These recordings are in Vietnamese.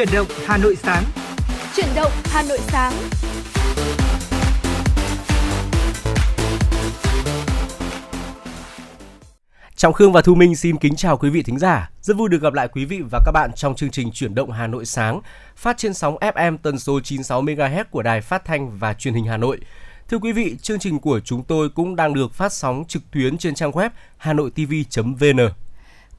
Chuyển động Hà Nội sáng. Chuyển động Hà Nội sáng. Trọng Khương và Thu Minh xin kính chào quý vị thính giả. Rất vui được gặp lại quý vị và các bạn trong chương trình Chuyển động Hà Nội sáng, phát trên sóng FM tần số 96 MHz của Đài Phát thanh và Truyền hình Hà Nội. Thưa quý vị, chương trình của chúng tôi cũng đang được phát sóng trực tuyến trên trang web hanoitv.vn.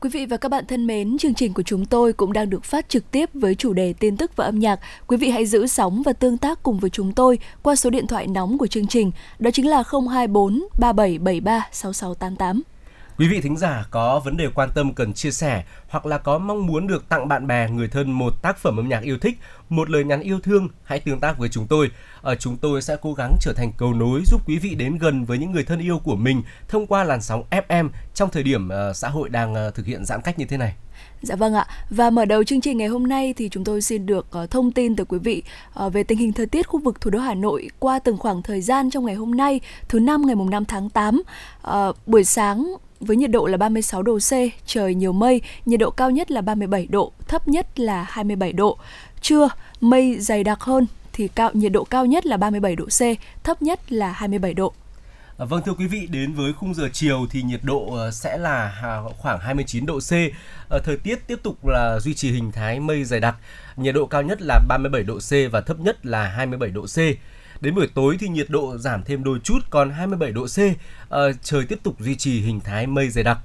Quý vị và các bạn thân mến, chương trình của chúng tôi cũng đang được phát trực tiếp với chủ đề tin tức và âm nhạc. Quý vị hãy giữ sóng và tương tác cùng với chúng tôi qua số điện thoại nóng của chương trình, đó chính là 024 3773 6688. Quý vị thính giả có vấn đề quan tâm cần chia sẻ hoặc là có mong muốn được tặng bạn bè, người thân một tác phẩm âm nhạc yêu thích, một lời nhắn yêu thương, hãy tương tác với chúng tôi. Ở chúng tôi sẽ cố gắng trở thành cầu nối giúp quý vị đến gần với những người thân yêu của mình thông qua làn sóng FM trong thời điểm ờ, xã hội đang ờ, thực hiện giãn cách như thế này. Dạ vâng ạ. Và mở đầu chương trình ngày hôm nay thì chúng tôi xin được uh, thông tin từ quý vị uh, về tình hình thời tiết khu vực thủ đô Hà Nội qua từng khoảng thời gian trong ngày hôm nay, thứ năm ngày mùng 5 tháng 8. Uh, ờ, buổi sáng với nhiệt độ là 36 độ C, trời nhiều mây, nhiệt độ cao nhất là 37 độ, thấp nhất là 27 độ. Trưa, mây dày đặc hơn thì cao nhiệt độ cao nhất là 37 độ C, thấp nhất là 27 độ. À, vâng thưa quý vị, đến với khung giờ chiều thì nhiệt độ ờ, sẽ là à, khoảng 29 độ C. À, thời tiết tiếp tục là duy trì hình thái mây dày đặc. Nhiệt độ cao nhất là 37 độ C và thấp nhất là 27 độ C. Đến buổi tối thì nhiệt độ giảm thêm đôi chút còn 27 độ C. À, trời tiếp tục duy trì hình thái mây dày đặc.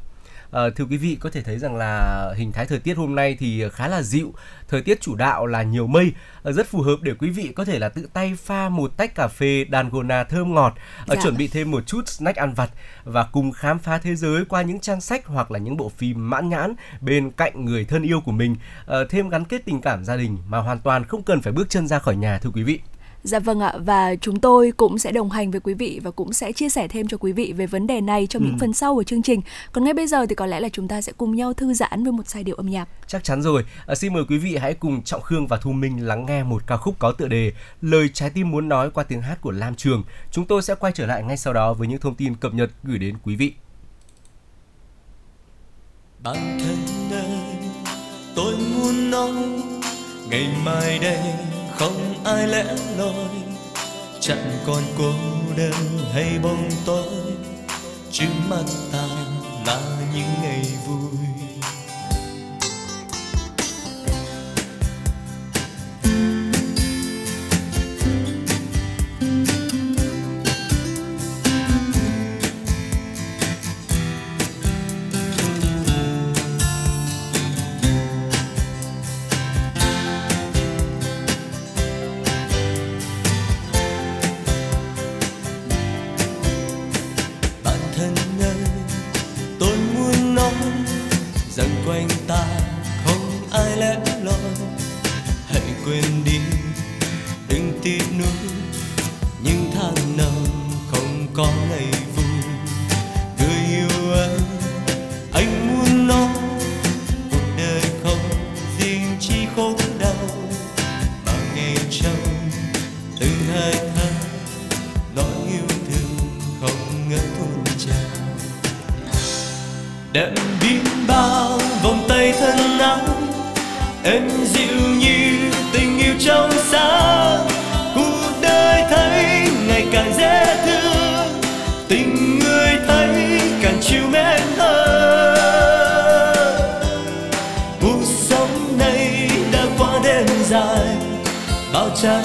À, thưa quý vị có thể thấy rằng là hình thái thời tiết hôm nay thì khá là dịu. Thời tiết chủ đạo là nhiều mây à, rất phù hợp để quý vị có thể là tự tay pha một tách cà phê dalgona thơm ngọt à, dạ. chuẩn bị thêm một chút snack ăn vặt và cùng khám phá thế giới qua những trang sách hoặc là những bộ phim mãn nhãn bên cạnh người thân yêu của mình. À, thêm gắn kết tình cảm gia đình mà hoàn toàn không cần phải bước chân ra khỏi nhà thưa quý vị Dạ vâng ạ và chúng tôi cũng sẽ đồng hành với quý vị và cũng sẽ chia sẻ thêm cho quý vị về vấn đề này trong ừ. những phần sau của chương trình. Còn ngay bây giờ thì có lẽ là chúng ta sẽ cùng nhau thư giãn với một giai điệu âm nhạc. Chắc chắn rồi. À, xin mời quý vị hãy cùng Trọng Khương và Thu Minh lắng nghe một ca khúc có tựa đề Lời trái tim muốn nói qua tiếng hát của Lam Trường. Chúng tôi sẽ quay trở lại ngay sau đó với những thông tin cập nhật gửi đến quý vị. Bản thân ơi, tôi muốn nói ngày mai đây không ai lẽ loi. Chẳng còn cô đơn hay bóng tối. Trước mắt ta là những ngày vui. đẹp biết bao vòng tay thân ái, em dịu như tình yêu trong sáng. Cuộc đời thấy ngày càng dễ thương, tình người thấy càng chiều mến hơn. Cuộc sống này đã quá đêm dài, bao trái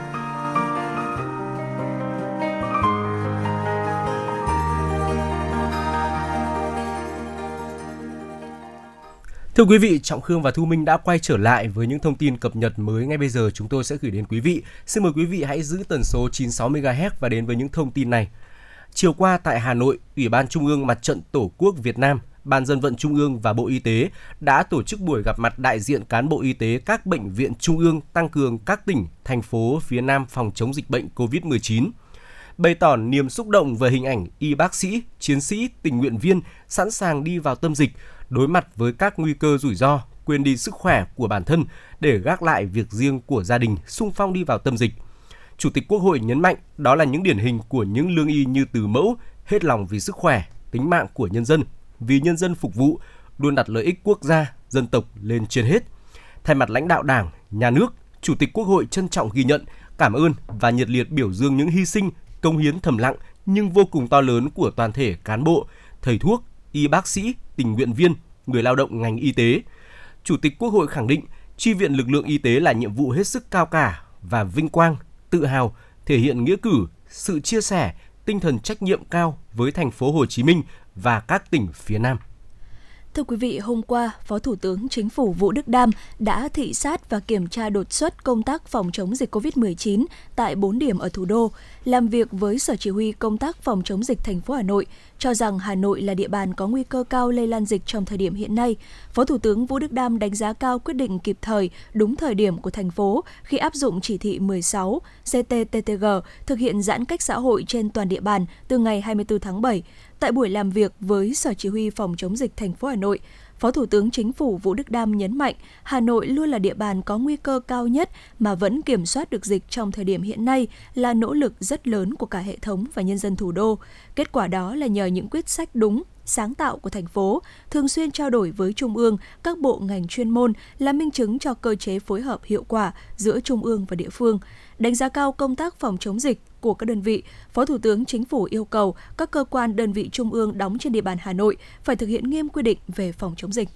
Thưa quý vị, Trọng Khương và Thu Minh đã quay trở lại với những thông tin cập nhật mới ngay bây giờ chúng tôi sẽ gửi đến quý vị. Xin mời quý vị hãy giữ tần số 96 MHz và đến với những thông tin này. Chiều qua tại Hà Nội, Ủy ban Trung ương Mặt trận Tổ quốc Việt Nam, Ban dân vận Trung ương và Bộ Y tế đã tổ chức buổi gặp mặt đại diện cán bộ y tế các bệnh viện trung ương tăng cường các tỉnh, thành phố phía Nam phòng chống dịch bệnh COVID-19 bày tỏ niềm xúc động về hình ảnh y bác sĩ, chiến sĩ, tình nguyện viên sẵn sàng đi vào tâm dịch, đối mặt với các nguy cơ rủi ro, quên đi sức khỏe của bản thân để gác lại việc riêng của gia đình, sung phong đi vào tâm dịch. Chủ tịch Quốc hội nhấn mạnh đó là những điển hình của những lương y như từ mẫu, hết lòng vì sức khỏe, tính mạng của nhân dân, vì nhân dân phục vụ, luôn đặt lợi ích quốc gia, dân tộc lên trên hết. Thay mặt lãnh đạo Đảng, Nhà nước, Chủ tịch Quốc hội trân trọng ghi nhận, cảm ơn và nhiệt liệt biểu dương những hy sinh, công hiến thầm lặng nhưng vô cùng to lớn của toàn thể cán bộ, thầy thuốc, y bác sĩ, tình nguyện viên, người lao động ngành y tế. Chủ tịch Quốc hội khẳng định chi viện lực lượng y tế là nhiệm vụ hết sức cao cả và vinh quang, tự hào, thể hiện nghĩa cử, sự chia sẻ, tinh thần trách nhiệm cao với thành phố Hồ Chí Minh và các tỉnh phía Nam. Thưa quý vị, hôm qua, Phó Thủ tướng Chính phủ Vũ Đức Đam đã thị sát và kiểm tra đột xuất công tác phòng chống dịch COVID-19 tại 4 điểm ở thủ đô, làm việc với Sở Chỉ huy Công tác phòng chống dịch thành phố Hà Nội, cho rằng Hà Nội là địa bàn có nguy cơ cao lây lan dịch trong thời điểm hiện nay. Phó Thủ tướng Vũ Đức Đam đánh giá cao quyết định kịp thời, đúng thời điểm của thành phố khi áp dụng chỉ thị 16 CTTTG thực hiện giãn cách xã hội trên toàn địa bàn từ ngày 24 tháng 7. Tại buổi làm việc với Sở Chỉ huy Phòng chống dịch thành phố Hà Nội, Phó Thủ tướng Chính phủ Vũ Đức Đam nhấn mạnh Hà Nội luôn là địa bàn có nguy cơ cao nhất mà vẫn kiểm soát được dịch trong thời điểm hiện nay là nỗ lực rất lớn của cả hệ thống và nhân dân thủ đô. Kết quả đó là nhờ những quyết sách đúng, sáng tạo của thành phố, thường xuyên trao đổi với Trung ương, các bộ ngành chuyên môn là minh chứng cho cơ chế phối hợp hiệu quả giữa Trung ương và địa phương. Đánh giá cao công tác phòng chống dịch của các đơn vị, Phó Thủ tướng Chính phủ yêu cầu các cơ quan đơn vị trung ương đóng trên địa bàn Hà Nội phải thực hiện nghiêm quy định về phòng chống dịch.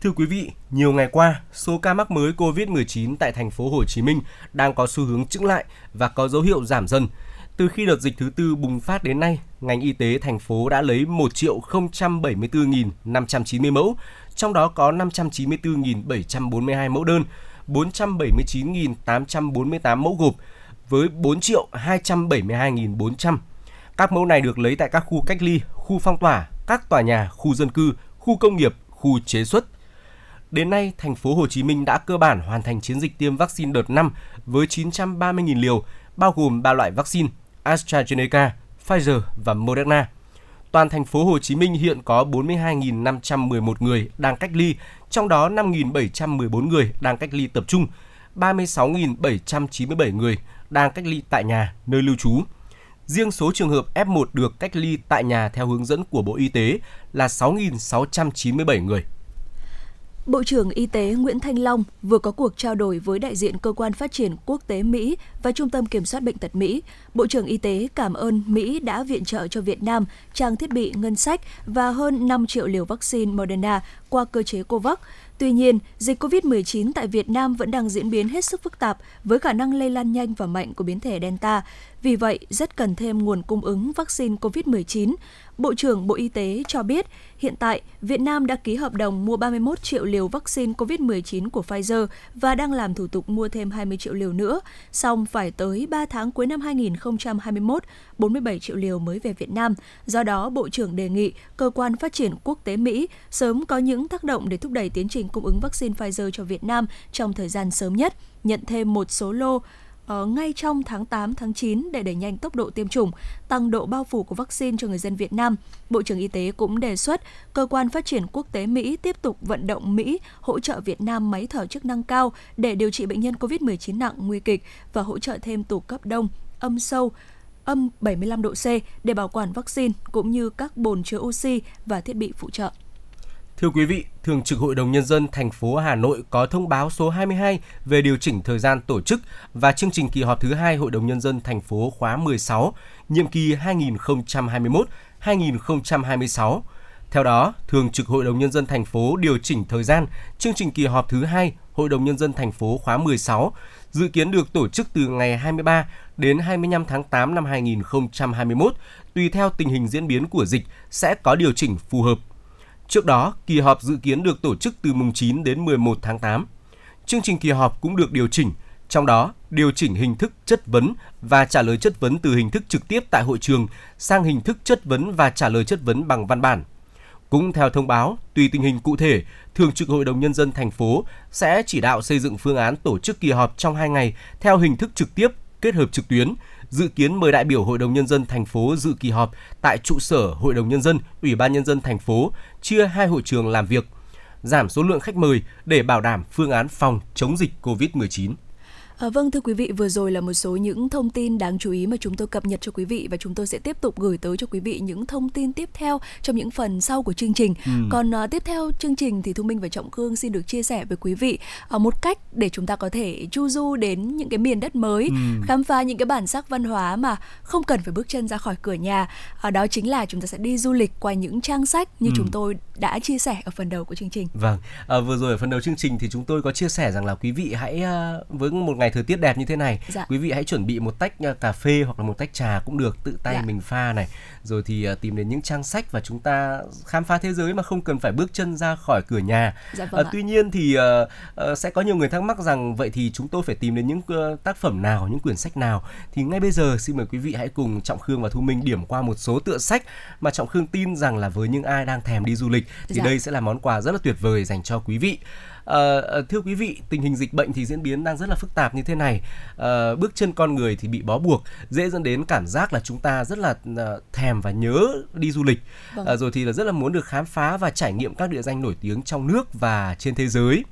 Thưa quý vị, nhiều ngày qua, số ca mắc mới COVID-19 tại thành phố Hồ Chí Minh đang có xu hướng chững lại và có dấu hiệu giảm dần. Từ khi đợt dịch thứ tư bùng phát đến nay, ngành y tế thành phố đã lấy 1.074.590 mẫu, trong đó có 594.742 mẫu đơn, 479.848 mẫu gộp với 4 triệu 272.400. Các mẫu này được lấy tại các khu cách ly, khu phong tỏa, các tòa nhà, khu dân cư, khu công nghiệp, khu chế xuất. Đến nay, thành phố Hồ Chí Minh đã cơ bản hoàn thành chiến dịch tiêm vaccine đợt 5 với 930.000 liều, bao gồm 3 loại vaccine AstraZeneca, Pfizer và Moderna. Toàn thành phố Hồ Chí Minh hiện có 42.511 người đang cách ly, trong đó 5.714 người đang cách ly tập trung, 36.797 người đang cách ly tại nhà, nơi lưu trú. Riêng số trường hợp F1 được cách ly tại nhà theo hướng dẫn của Bộ Y tế là 6.697 người. Bộ trưởng Y tế Nguyễn Thanh Long vừa có cuộc trao đổi với đại diện Cơ quan Phát triển Quốc tế Mỹ và Trung tâm Kiểm soát Bệnh tật Mỹ. Bộ trưởng Y tế cảm ơn Mỹ đã viện trợ cho Việt Nam trang thiết bị ngân sách và hơn 5 triệu liều vaccine Moderna qua cơ chế COVAX. Tuy nhiên, dịch COVID-19 tại Việt Nam vẫn đang diễn biến hết sức phức tạp với khả năng lây lan nhanh và mạnh của biến thể Delta. Vì vậy, rất cần thêm nguồn cung ứng vaccine COVID-19. Bộ trưởng Bộ Y tế cho biết, hiện tại Việt Nam đã ký hợp đồng mua 31 triệu liều vaccine COVID-19 của Pfizer và đang làm thủ tục mua thêm 20 triệu liều nữa. Song phải tới 3 tháng cuối năm 2021, 47 triệu liều mới về Việt Nam. Do đó, Bộ trưởng đề nghị Cơ quan Phát triển Quốc tế Mỹ sớm có những tác động để thúc đẩy tiến trình cung ứng vaccine Pfizer cho Việt Nam trong thời gian sớm nhất, nhận thêm một số lô uh, ngay trong tháng 8, tháng 9 để đẩy nhanh tốc độ tiêm chủng, tăng độ bao phủ của vaccine cho người dân Việt Nam. Bộ trưởng Y tế cũng đề xuất cơ quan phát triển quốc tế Mỹ tiếp tục vận động Mỹ hỗ trợ Việt Nam máy thở chức năng cao để điều trị bệnh nhân COVID-19 nặng nguy kịch và hỗ trợ thêm tủ cấp đông, âm sâu, âm 75 độ C để bảo quản vaccine cũng như các bồn chứa oxy và thiết bị phụ trợ. Thưa quý vị, Thường trực Hội đồng Nhân dân thành phố Hà Nội có thông báo số 22 về điều chỉnh thời gian tổ chức và chương trình kỳ họp thứ hai Hội đồng Nhân dân thành phố khóa 16, nhiệm kỳ 2021-2026. Theo đó, Thường trực Hội đồng Nhân dân thành phố điều chỉnh thời gian chương trình kỳ họp thứ hai Hội đồng Nhân dân thành phố khóa 16 dự kiến được tổ chức từ ngày 23 đến 25 tháng 8 năm 2021, tùy theo tình hình diễn biến của dịch sẽ có điều chỉnh phù hợp Trước đó, kỳ họp dự kiến được tổ chức từ mùng 9 đến 11 tháng 8. Chương trình kỳ họp cũng được điều chỉnh, trong đó điều chỉnh hình thức chất vấn và trả lời chất vấn từ hình thức trực tiếp tại hội trường sang hình thức chất vấn và trả lời chất vấn bằng văn bản. Cũng theo thông báo, tùy tình hình cụ thể, Thường trực Hội đồng Nhân dân thành phố sẽ chỉ đạo xây dựng phương án tổ chức kỳ họp trong 2 ngày theo hình thức trực tiếp kết hợp trực tuyến, dự kiến mời đại biểu Hội đồng nhân dân thành phố dự kỳ họp tại trụ sở Hội đồng nhân dân, Ủy ban nhân dân thành phố, chia hai hội trường làm việc, giảm số lượng khách mời để bảo đảm phương án phòng chống dịch COVID-19. À, vâng thưa quý vị, vừa rồi là một số những thông tin đáng chú ý mà chúng tôi cập nhật cho quý vị và chúng tôi sẽ tiếp tục gửi tới cho quý vị những thông tin tiếp theo trong những phần sau của chương trình. Ừ. Còn uh, tiếp theo chương trình thì Thu Minh và Trọng Khương xin được chia sẻ với quý vị uh, một cách để chúng ta có thể chu du đến những cái miền đất mới, ừ. khám phá những cái bản sắc văn hóa mà không cần phải bước chân ra khỏi cửa nhà. Uh, đó chính là chúng ta sẽ đi du lịch qua những trang sách như ừ. chúng tôi đã chia sẻ ở phần đầu của chương trình. Vâng, à, vừa rồi ở phần đầu chương trình thì chúng tôi có chia sẻ rằng là quý vị hãy uh, với một ngày thời tiết đẹp như thế này, dạ. quý vị hãy chuẩn bị một tách uh, cà phê hoặc là một tách trà cũng được, tự tay dạ. mình pha này, rồi thì uh, tìm đến những trang sách và chúng ta khám phá thế giới mà không cần phải bước chân ra khỏi cửa nhà. Dạ, vâng uh, tuy nhiên thì uh, uh, sẽ có nhiều người thắc mắc rằng vậy thì chúng tôi phải tìm đến những uh, tác phẩm nào, những quyển sách nào? Thì ngay bây giờ xin mời quý vị hãy cùng Trọng Khương và Thu Minh điểm qua một số tựa sách mà Trọng Khương tin rằng là với những ai đang thèm đi du lịch thì dạ. đây sẽ là món quà rất là tuyệt vời dành cho quý vị. À, thưa quý vị, tình hình dịch bệnh thì diễn biến đang rất là phức tạp như thế này. À, bước chân con người thì bị bó buộc, dễ dẫn đến cảm giác là chúng ta rất là thèm và nhớ đi du lịch. Vâng. À, rồi thì là rất là muốn được khám phá và trải nghiệm các địa danh nổi tiếng trong nước và trên thế giới.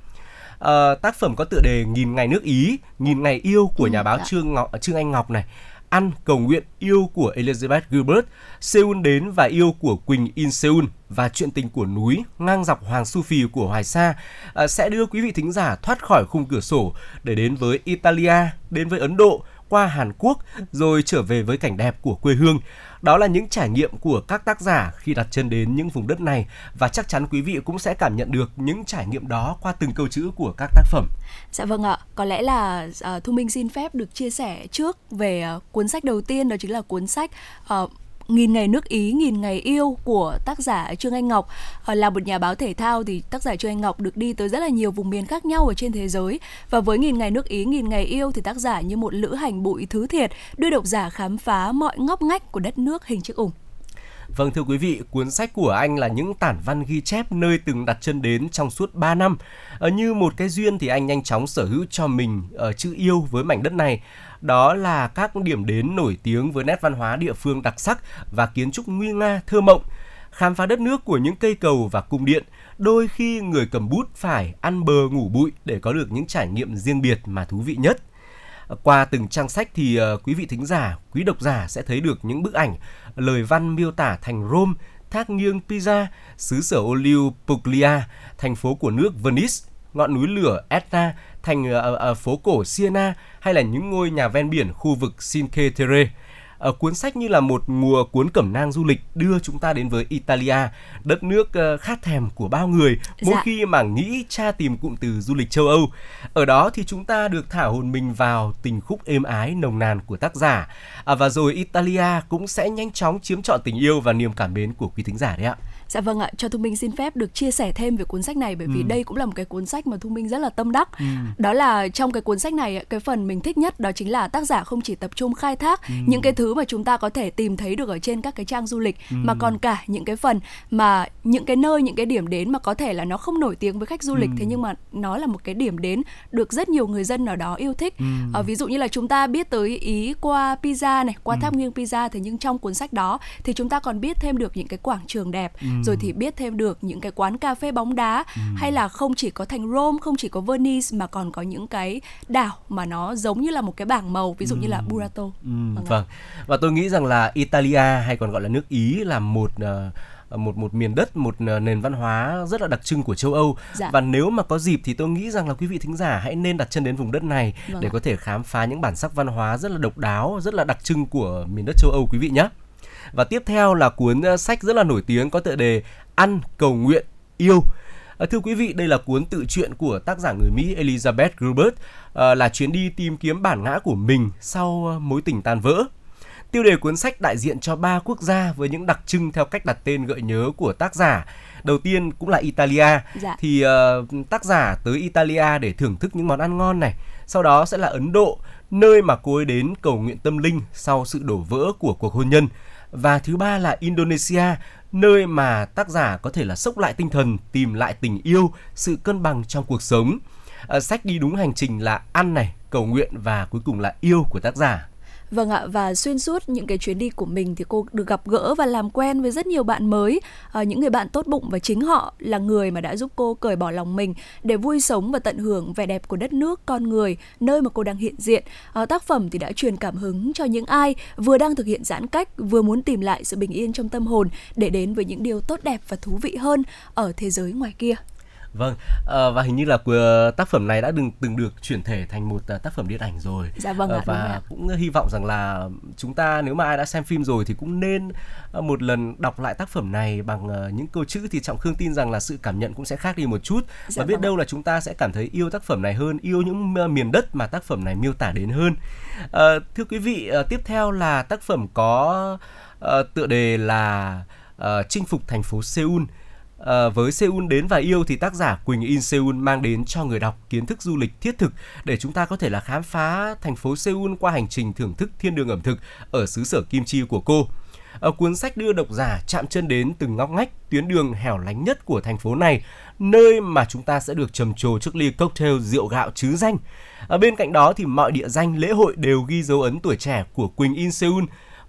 À, tác phẩm có tựa đề Nghìn ngày nước Ý, Nghìn ngày yêu của ừ, nhà báo dạ. Trương Ngọc, Trương Anh Ngọc này ăn cầu nguyện yêu của Elizabeth Gilbert, Seoul đến và yêu của Quỳnh in Seoul và chuyện tình của núi ngang dọc Hoàng Su Phi của Hoài Sa à, sẽ đưa quý vị thính giả thoát khỏi khung cửa sổ để đến với Italia, đến với Ấn Độ, qua Hàn Quốc rồi trở về với cảnh đẹp của quê hương. Đó là những trải nghiệm của các tác giả khi đặt chân đến những vùng đất này và chắc chắn quý vị cũng sẽ cảm nhận được những trải nghiệm đó qua từng câu chữ của các tác phẩm. Dạ vâng ạ, có lẽ là uh, Thu Minh xin phép được chia sẻ trước về uh, cuốn sách đầu tiên đó chính là cuốn sách uh, Nghìn ngày nước Ý, nghìn ngày yêu của tác giả Trương Anh Ngọc. Ờ, là một nhà báo thể thao thì tác giả Trương Anh Ngọc được đi tới rất là nhiều vùng miền khác nhau ở trên thế giới. Và với nghìn ngày nước Ý, nghìn ngày yêu thì tác giả như một lữ hành bụi thứ thiệt đưa độc giả khám phá mọi ngóc ngách của đất nước hình chữ ủng. Vâng thưa quý vị, cuốn sách của anh là những tản văn ghi chép nơi từng đặt chân đến trong suốt 3 năm. Ở như một cái duyên thì anh nhanh chóng sở hữu cho mình ở chữ yêu với mảnh đất này. Đó là các điểm đến nổi tiếng với nét văn hóa địa phương đặc sắc và kiến trúc nguy nga thơ mộng. Khám phá đất nước của những cây cầu và cung điện, đôi khi người cầm bút phải ăn bờ ngủ bụi để có được những trải nghiệm riêng biệt mà thú vị nhất. Qua từng trang sách thì ờ, quý vị thính giả, quý độc giả sẽ thấy được những bức ảnh, lời văn miêu tả thành Rome, thác nghiêng Pisa, xứ sở ô liu Puglia, thành phố của nước Venice, ngọn núi lửa Etna, thành uh, uh, phố cổ Siena hay là những ngôi nhà ven biển khu vực Cinque Terre ở cuốn sách như là một mùa cuốn cẩm nang du lịch đưa chúng ta đến với Italia, đất nước uh, khát thèm của bao người mỗi dạ. khi mà nghĩ tra tìm cụm từ du lịch châu Âu. Ở đó thì chúng ta được thả hồn mình vào tình khúc êm ái nồng nàn của tác giả. À, và rồi Italia cũng sẽ nhanh chóng chiếm trọn tình yêu và niềm cảm mến của quý thính giả đấy ạ. Dạ vâng ạ, cho Thu Minh xin phép được chia sẻ thêm về cuốn sách này bởi vì ừ. đây cũng là một cái cuốn sách mà Thu Minh rất là tâm đắc. Ừ. Đó là trong cái cuốn sách này cái phần mình thích nhất đó chính là tác giả không chỉ tập trung khai thác ừ. những cái thứ mà chúng ta có thể tìm thấy được ở trên các cái trang du lịch ừ. mà còn cả những cái phần mà những cái nơi những cái điểm đến mà có thể là nó không nổi tiếng với khách du lịch ừ. thế nhưng mà nó là một cái điểm đến được rất nhiều người dân ở đó yêu thích. Ừ. À, ví dụ như là chúng ta biết tới Ý qua Pisa này, qua ừ. tháp nghiêng Pisa thế nhưng trong cuốn sách đó thì chúng ta còn biết thêm được những cái quảng trường đẹp. Ừ rồi thì biết thêm được những cái quán cà phê bóng đá hay là không chỉ có thành Rome không chỉ có Venice mà còn có những cái đảo mà nó giống như là một cái bảng màu ví dụ như là Burato ừ. vâng, vâng và tôi nghĩ rằng là Italia hay còn gọi là nước Ý là một uh, một một miền đất một ờ, nền văn hóa rất là đặc trưng của châu Âu dạ. và nếu mà có dịp thì tôi nghĩ rằng là quý vị thính giả hãy nên đặt chân đến vùng đất này vâng để có thể khám phá những bản sắc văn hóa rất là độc đáo rất là đặc trưng của miền đất châu Âu quý vị nhé. Và tiếp theo là cuốn ờ, sách rất là nổi tiếng có tựa đề Ăn, Cầu Nguyện, Yêu. À, thưa quý vị, đây là cuốn tự truyện của tác giả người Mỹ Elizabeth Gilbert, à, là chuyến đi tìm kiếm bản ngã của mình sau mối tình tan vỡ. Tiêu đề cuốn sách đại diện cho ba quốc gia với những đặc trưng theo cách đặt tên gợi nhớ của tác giả. Đầu tiên cũng là Italia. Dạ. Thì uh, tác giả tới Italia để thưởng thức những món ăn ngon này. Sau đó sẽ là Ấn Độ, nơi mà cô ấy đến cầu nguyện tâm linh sau sự đổ vỡ của cuộc hôn nhân và thứ ba là Indonesia, nơi mà tác giả có thể là sốc lại tinh thần, tìm lại tình yêu, sự cân bằng trong cuộc sống. À, sách đi đúng hành trình là ăn này, cầu nguyện và cuối cùng là yêu của tác giả. Vâng ạ và xuyên suốt những cái chuyến đi của mình thì cô được gặp gỡ và làm quen với rất nhiều bạn mới, à, những người bạn tốt bụng và chính họ là người mà đã giúp cô cởi bỏ lòng mình để vui sống và tận hưởng vẻ đẹp của đất nước, con người, nơi mà cô đang hiện diện. À, tác phẩm thì đã truyền cảm hứng cho những ai vừa đang thực hiện giãn cách, vừa muốn tìm lại sự bình yên trong tâm hồn để đến với những điều tốt đẹp và thú vị hơn ở thế giới ngoài kia. Vâng, à, và hình như là tác phẩm này đã từng từng được chuyển thể thành một uh, tác phẩm điện ảnh rồi. Dạ vâng ạ, à, và cũng hy vọng rằng là chúng ta nếu mà ai đã xem phim rồi thì cũng nên một lần đọc lại tác phẩm này bằng những câu chữ thì trọng khương tin rằng là sự cảm nhận cũng sẽ khác đi một chút dạ và biết vâng đâu ạ. là chúng ta sẽ cảm thấy yêu tác phẩm này hơn, yêu những miền đất mà tác phẩm này miêu tả đến hơn. À, thưa quý vị, tiếp theo là tác phẩm có uh, tựa đề là uh, chinh phục thành phố Seoul. À, với Seoul đến và yêu thì tác giả Quỳnh In Seoul mang đến cho người đọc kiến thức du lịch thiết thực để chúng ta có thể là khám phá thành phố Seoul qua hành trình thưởng thức thiên đường ẩm thực ở xứ sở kim chi của cô. À, cuốn sách đưa độc giả chạm chân đến từng ngóc ngách tuyến đường hẻo lánh nhất của thành phố này, nơi mà chúng ta sẽ được trầm trồ trước ly cocktail rượu gạo chứ danh. Ở bên cạnh đó thì mọi địa danh lễ hội đều ghi dấu ấn tuổi trẻ của Quỳnh In Seoul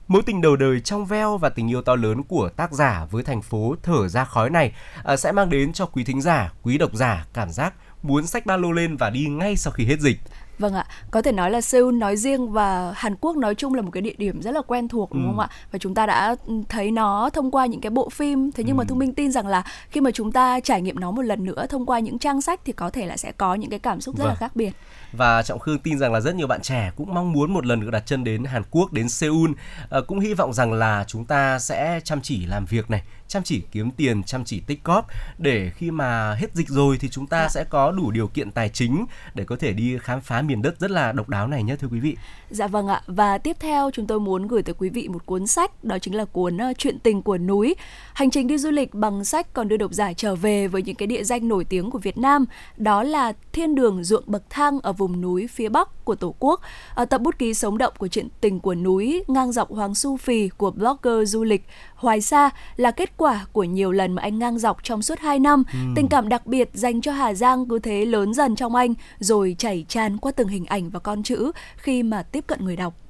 Mối tình đầu đời trong veo và tình yêu to lớn của tác giả với thành phố thở ra khói này à, sẽ mang đến cho quý thính giả, quý độc giả cảm giác muốn sách ba lô lên và đi ngay sau khi hết dịch. Vâng ạ, có thể nói là Seoul nói riêng và Hàn Quốc nói chung là một cái địa điểm rất là quen thuộc đúng ừ. không ạ? Và chúng ta đã thấy nó thông qua những cái bộ phim. Thế nhưng ừ. mà Thu Minh tin rằng là khi mà chúng ta trải nghiệm nó một lần nữa thông qua những trang sách thì có thể là sẽ có những cái cảm xúc rất vâng. là khác biệt và trọng khương tin rằng là rất nhiều bạn trẻ cũng mong muốn một lần được đặt chân đến Hàn Quốc đến Seoul. À, cũng hy vọng rằng là chúng ta sẽ chăm chỉ làm việc này chăm chỉ kiếm tiền chăm chỉ tích cóp. Để khi mà hết dịch rồi thì chúng ta dạ. sẽ có đủ điều kiện tài chính để có thể đi khám phá miền đất rất là độc đáo này nhé thưa quý vị. Dạ vâng ạ. Và tiếp theo chúng tôi muốn gửi tới quý vị một cuốn sách đó chính là cuốn chuyện tình của núi. Hành trình đi du lịch bằng sách còn đưa độc giả trở về với những cái địa danh nổi tiếng của Việt Nam đó là thiên đường ruộng bậc thang ở vùng núi phía bắc của tổ quốc à, tập bút ký sống động của chuyện tình của núi ngang dọc Hoàng Su Phì của blogger du lịch Hoài Sa là kết quả của nhiều lần mà anh ngang dọc trong suốt 2 năm. Ừ. Tình cảm đặc biệt dành cho Hà Giang cứ thế lớn dần trong anh rồi chảy tràn qua từng hình ảnh và con chữ khi mà tiếp cận người đọc.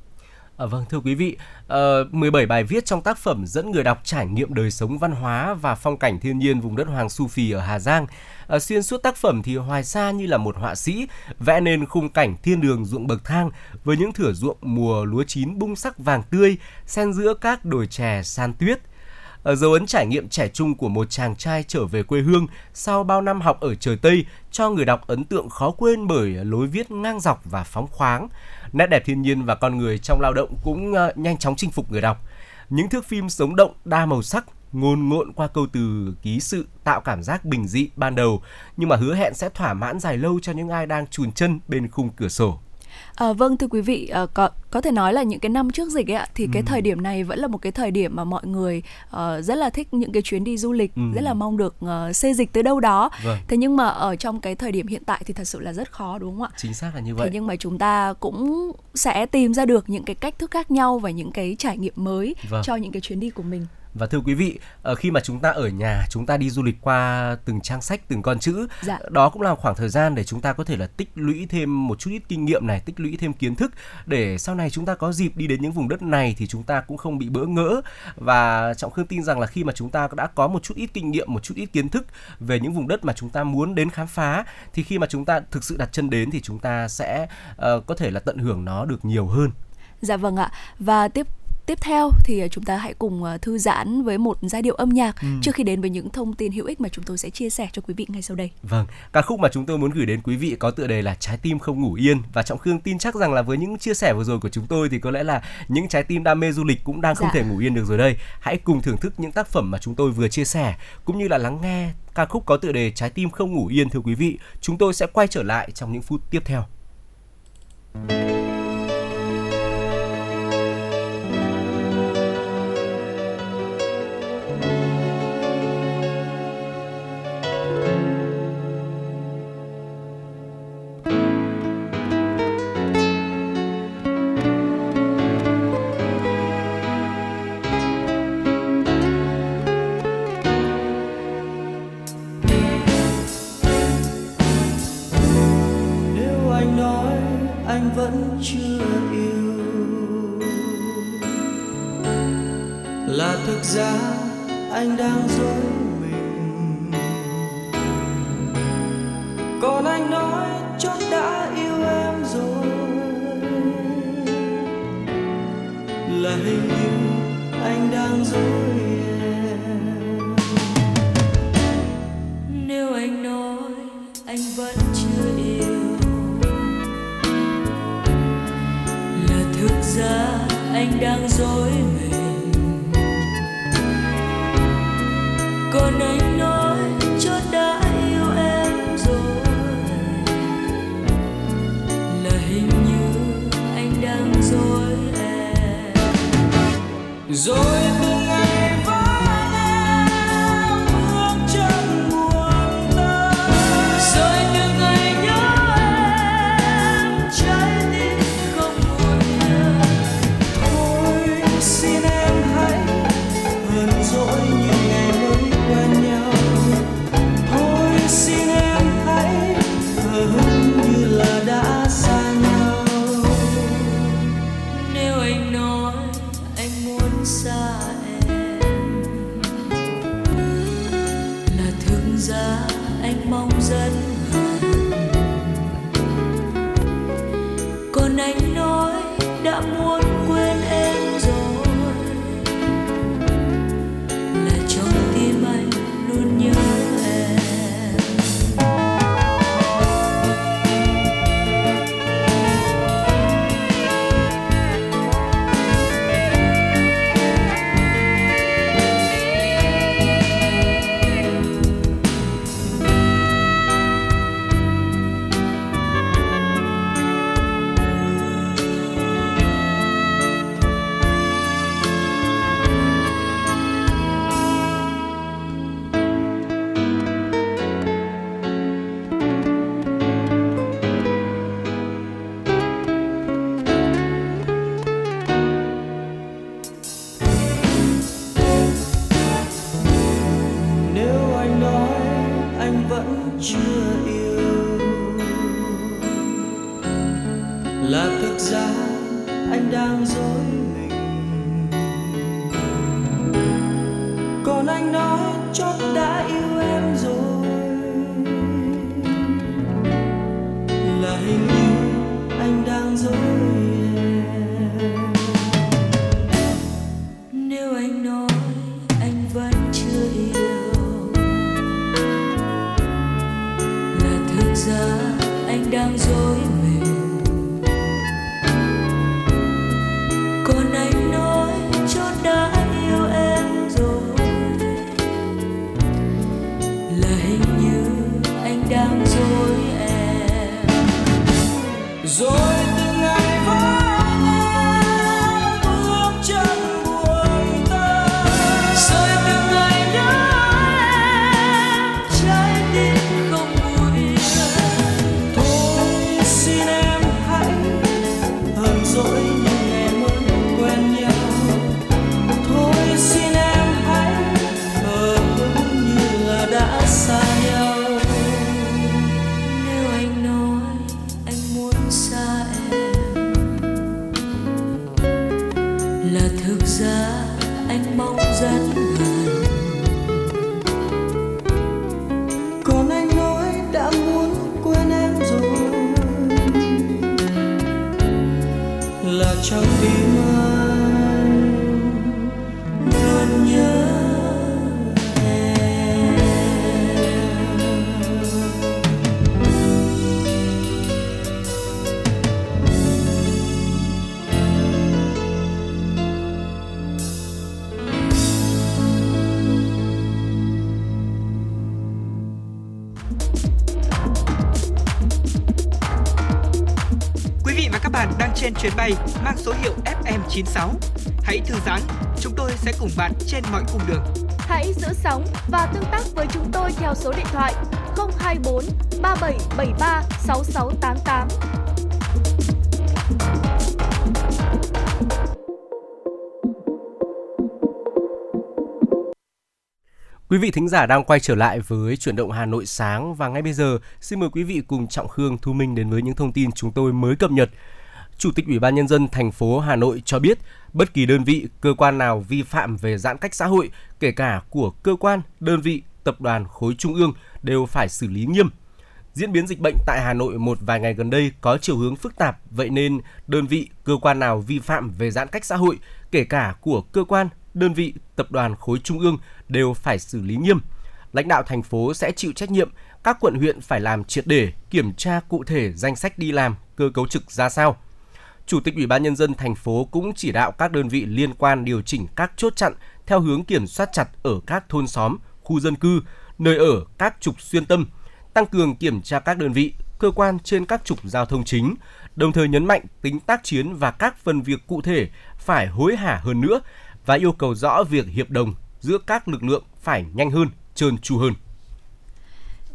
À, vâng thưa quý vị, ờ, uh, 17 bài viết trong tác phẩm dẫn người đọc trải nghiệm đời sống văn hóa và phong cảnh thiên nhiên vùng đất Hoàng Su Phi ở Hà Giang. Uh, xuyên suốt tác phẩm thì Hoài Sa như là một họa sĩ vẽ nên khung cảnh thiên đường ruộng bậc thang với những thửa ruộng mùa lúa chín bung sắc vàng tươi xen giữa các đồi chè san tuyết Ờ, dấu ấn trải nghiệm trẻ trung của một chàng trai trở về quê hương sau bao năm học ở trời Tây cho người đọc ấn tượng khó quên bởi lối viết ngang dọc và phóng khoáng. Nét đẹp thiên nhiên và con người trong lao động cũng ờ, nhanh chóng chinh phục người đọc. Những thước phim sống động, đa màu sắc, ngôn ngộn qua câu từ ký sự tạo cảm giác bình dị ban đầu nhưng mà hứa hẹn sẽ thỏa mãn dài lâu cho những ai đang chùn chân bên khung cửa sổ. À, vâng thưa quý vị à, có có thể nói là những cái năm trước dịch ấy ạ thì ừ. cái thời điểm này vẫn là một cái thời điểm mà mọi người uh, rất là thích những cái chuyến đi du lịch ừ. rất là mong được uh, xê dịch tới đâu đó vâng. thế nhưng mà ở trong cái thời điểm hiện tại thì thật sự là rất khó đúng không ạ chính xác là như vậy thế nhưng mà chúng ta cũng sẽ tìm ra được những cái cách thức khác nhau và những cái trải nghiệm mới vâng. cho những cái chuyến đi của mình và thưa quý vị ờ, khi mà chúng ta ở nhà chúng ta đi du lịch qua từng trang sách từng con chữ dạ. đó cũng là khoảng thời gian để chúng ta có thể là tích lũy thêm một chút ít kinh nghiệm này tích lũy thêm kiến thức để sau này chúng ta có dịp đi đến những vùng đất này thì chúng ta cũng không bị bỡ ngỡ và trọng khương tin rằng là khi mà chúng ta đã có một chút ít kinh nghiệm một chút ít kiến thức về những vùng đất mà chúng ta muốn đến khám phá thì khi mà chúng ta thực sự đặt chân đến thì chúng ta sẽ uh, có thể là tận hưởng nó được nhiều hơn Dạ vâng ạ. Và tiếp Tiếp theo thì à, chúng ta hãy cùng à, thư giãn với một giai điệu âm nhạc ừ. trước khi đến với những thông tin hữu ích mà chúng tôi sẽ chia sẻ cho quý vị ngay sau đây. Vâng, ca khúc mà chúng tôi muốn gửi đến quý vị có tựa đề là Trái tim không ngủ yên và Trọng Khương tin chắc rằng là với những chia sẻ vừa rồi của chúng tôi thì có lẽ là những trái tim đam mê du lịch cũng đang không dạ. thể ngủ yên được rồi đây. Hãy cùng thưởng thức những tác phẩm mà chúng tôi vừa chia sẻ cũng như là lắng nghe ca khúc có tựa đề Trái tim không ngủ yên thưa quý vị. Chúng tôi sẽ quay trở lại trong những phút tiếp theo. Anh vẫn chưa yêu. Là thực ra anh đang dối đang dối mình. Còn anh nói chót đã yêu em rồi. Là hình như anh đang dối em. Dối là FM96. Hãy thư giãn, chúng tôi sẽ cùng bạn trên mọi cung đường. Hãy giữ sóng và tương tác với chúng tôi theo số điện thoại 024 3773 6688. Quý vị thính giả đang quay trở lại với chuyển động Hà Nội sáng và ngay bây giờ xin mời quý vị cùng Trọng Khương Thu Minh đến với những thông tin chúng tôi mới cập nhật. Chủ tịch Ủy ban nhân dân thành phố Hà Nội cho biết, bất kỳ đơn vị, cơ quan nào vi phạm về giãn cách xã hội, kể cả của cơ quan, đơn vị, tập đoàn khối trung ương đều phải xử lý nghiêm. Diễn biến dịch bệnh tại Hà Nội một vài ngày gần đây có chiều hướng phức tạp, vậy nên đơn vị, cơ quan nào vi phạm về giãn cách xã hội, kể cả của cơ quan, đơn vị, tập đoàn khối trung ương đều phải xử lý nghiêm. Lãnh đạo thành phố sẽ chịu trách nhiệm, các quận huyện phải làm triệt để, kiểm tra cụ thể danh sách đi làm, cơ cấu trực ra sao. Chủ tịch Ủy ban nhân dân thành phố cũng chỉ đạo các đơn vị liên quan điều chỉnh các chốt chặn theo hướng kiểm soát chặt ở các thôn xóm, khu dân cư, nơi ở các trục xuyên tâm, tăng cường kiểm tra các đơn vị, cơ quan trên các trục giao thông chính, đồng thời nhấn mạnh tính tác chiến và các phần việc cụ thể phải hối hả hơn nữa và yêu cầu rõ việc hiệp đồng giữa các lực lượng phải nhanh hơn, trơn tru hơn.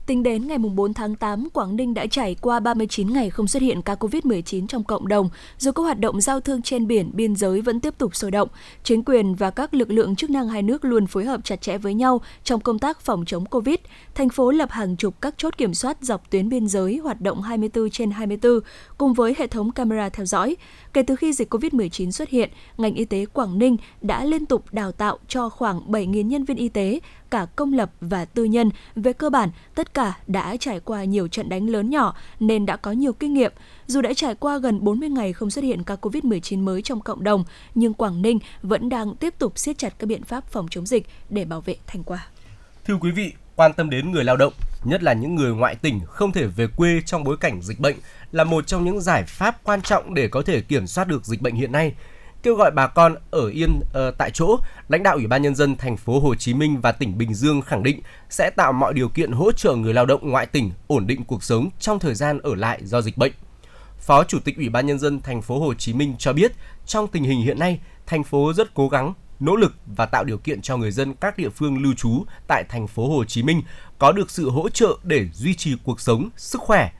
Tính đến ngày 4 tháng 8, Quảng Ninh đã trải qua 39 ngày không xuất hiện ca COVID-19 trong cộng đồng, dù các hoạt động giao thương trên biển, biên giới vẫn tiếp tục sôi động. Chính quyền và các lực lượng chức năng hai nước luôn phối hợp chặt chẽ với nhau trong công tác phòng chống COVID. Thành phố lập hàng chục các chốt kiểm soát dọc tuyến biên giới hoạt động 24 trên 24, cùng với hệ thống camera theo dõi. Kể từ khi dịch COVID-19 xuất hiện, ngành y tế Quảng Ninh đã liên tục đào tạo cho khoảng 7.000 nhân viên y tế, cả công lập và tư nhân. Về cơ bản, tất cả đã trải qua nhiều trận đánh lớn nhỏ nên đã có nhiều kinh nghiệm. Dù đã trải qua gần 40 ngày không xuất hiện ca COVID-19 mới trong cộng đồng, nhưng Quảng Ninh vẫn đang tiếp tục siết chặt các biện pháp phòng chống dịch để bảo vệ thành quả. Thưa quý vị, quan tâm đến người lao động, nhất là những người ngoại tỉnh không thể về quê trong bối cảnh dịch bệnh là một trong những giải pháp quan trọng để có thể kiểm soát được dịch bệnh hiện nay. Kêu gọi bà con ở yên uh, tại chỗ, lãnh đạo Ủy ban nhân dân thành phố Hồ Chí Minh và tỉnh Bình Dương khẳng định sẽ tạo mọi điều kiện hỗ trợ người lao động ngoại tỉnh ổn định cuộc sống trong thời gian ở lại do dịch bệnh. Phó Chủ tịch Ủy ban nhân dân thành phố Hồ Chí Minh cho biết, trong tình hình hiện nay, thành phố rất cố gắng nỗ lực và tạo điều kiện cho người dân các địa phương lưu trú tại thành phố Hồ Chí Minh có được sự hỗ trợ để duy trì cuộc sống, sức khỏe.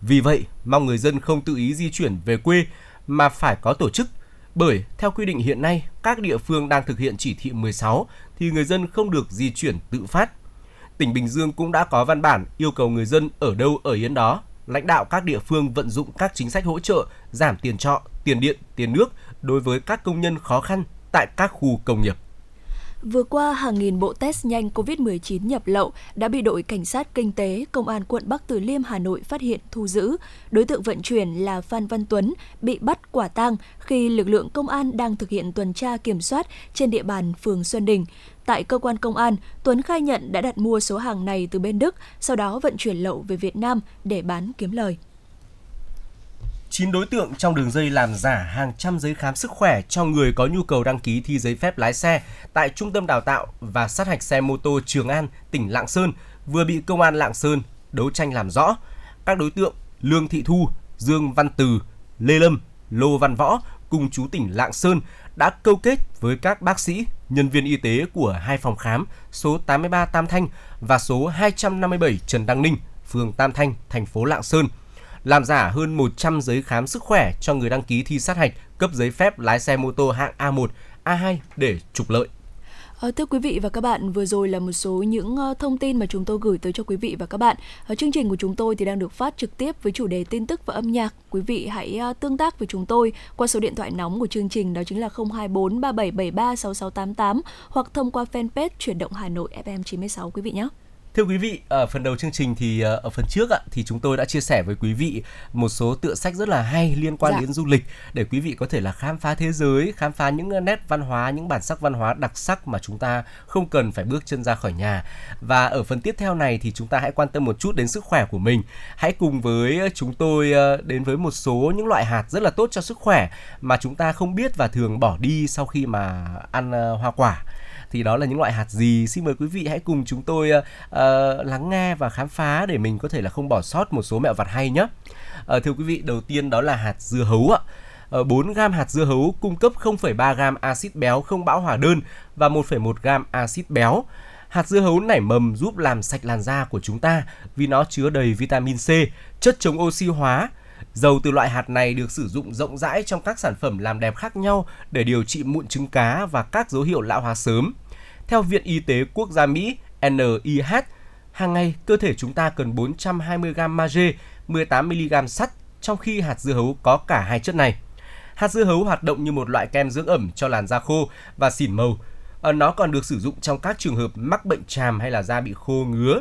Vì vậy, mong người dân không tự ý di chuyển về quê mà phải có tổ chức. Bởi theo quy định hiện nay, các địa phương đang thực hiện chỉ thị 16 thì người dân không được di chuyển tự phát. Tỉnh Bình Dương cũng đã có văn bản yêu cầu người dân ở đâu ở yên đó, lãnh đạo các địa phương vận dụng các chính sách hỗ trợ giảm tiền trọ, tiền điện, tiền nước đối với các công nhân khó khăn tại các khu công nghiệp. Vừa qua, hàng nghìn bộ test nhanh COVID-19 nhập lậu đã bị đội cảnh sát kinh tế Công an quận Bắc Từ Liêm Hà Nội phát hiện thu giữ. Đối tượng vận chuyển là Phan Văn Tuấn bị bắt quả tang khi lực lượng công an đang thực hiện tuần tra kiểm soát trên địa bàn phường Xuân Đình. Tại cơ quan công an, Tuấn khai nhận đã đặt mua số hàng này từ bên Đức, sau đó vận chuyển lậu về Việt Nam để bán kiếm lời. 9 đối tượng trong đường dây làm giả hàng trăm giấy khám sức khỏe cho người có nhu cầu đăng ký thi giấy phép lái xe tại Trung tâm Đào tạo và sát hạch xe mô tô Trường An, tỉnh Lạng Sơn vừa bị Công an Lạng Sơn đấu tranh làm rõ. Các đối tượng Lương Thị Thu, Dương Văn Từ, Lê Lâm, Lô Văn Võ cùng chú tỉnh Lạng Sơn đã câu kết với các bác sĩ, nhân viên y tế của hai phòng khám số 83 Tam Thanh và số 257 Trần Đăng Ninh, phường Tam Thanh, thành phố Lạng Sơn – làm giả hơn 100 giấy khám sức khỏe cho người đăng ký thi sát hạch cấp giấy phép lái xe mô tô hạng A1, A2 để trục lợi. À, thưa quý vị và các bạn, vừa rồi là một số những ờ, thông tin mà chúng tôi gửi tới cho quý vị và các bạn. Ờ, chương trình của chúng tôi thì đang được phát trực tiếp với chủ đề tin tức và âm nhạc. Quý vị hãy tương tác với chúng tôi qua số điện thoại nóng của chương trình đó chính là 024 3773 6688 hoặc thông qua fanpage chuyển động Hà Nội FM 96 quý vị nhé. Thưa quý vị, ở phần đầu chương trình thì ờ, ở phần trước ạ thì chúng tôi đã chia sẻ với quý vị một số tựa sách rất là hay liên quan dạ. đến du lịch để quý vị có thể là khám phá thế giới, khám phá những ờ, nét văn hóa, những bản sắc văn hóa đặc sắc mà chúng ta không cần phải bước chân ra khỏi nhà. Và ở phần tiếp theo này thì chúng ta hãy quan tâm một chút đến sức khỏe của mình. Hãy cùng với chúng tôi ờ, đến với một số những loại hạt rất là tốt cho sức khỏe mà chúng ta không biết và thường bỏ đi sau khi mà ăn hoa quả thì đó là những loại hạt gì? Xin mời quý vị hãy cùng chúng tôi uh, lắng nghe và khám phá để mình có thể là không bỏ sót một số mẹo vặt hay nhé uh, ờ, thưa quý vị đầu tiên đó là hạt dưa hấu ạ. 4 gam hạt dưa hấu cung cấp 0,3 gam axit béo không bão hòa đơn và 1,1 gam axit béo. Hạt dưa hấu nảy mầm giúp làm sạch làn da của chúng ta vì nó chứa đầy vitamin C, chất chống oxy hóa, Dầu từ loại hạt này được sử dụng rộng rãi trong các sản phẩm làm đẹp khác nhau để điều trị mụn trứng cá và các dấu hiệu lão hóa sớm. Theo Viện Y tế Quốc gia Mỹ NIH, hàng ngày cơ thể chúng ta cần 420g magie, 18mg sắt, trong khi hạt dưa hấu có cả hai chất này. Hạt dưa hấu hoạt động như một loại kem dưỡng ẩm cho làn da khô và xỉn màu. Ờ, nó còn được sử dụng trong các trường hợp mắc bệnh tràm hay là da bị khô ngứa.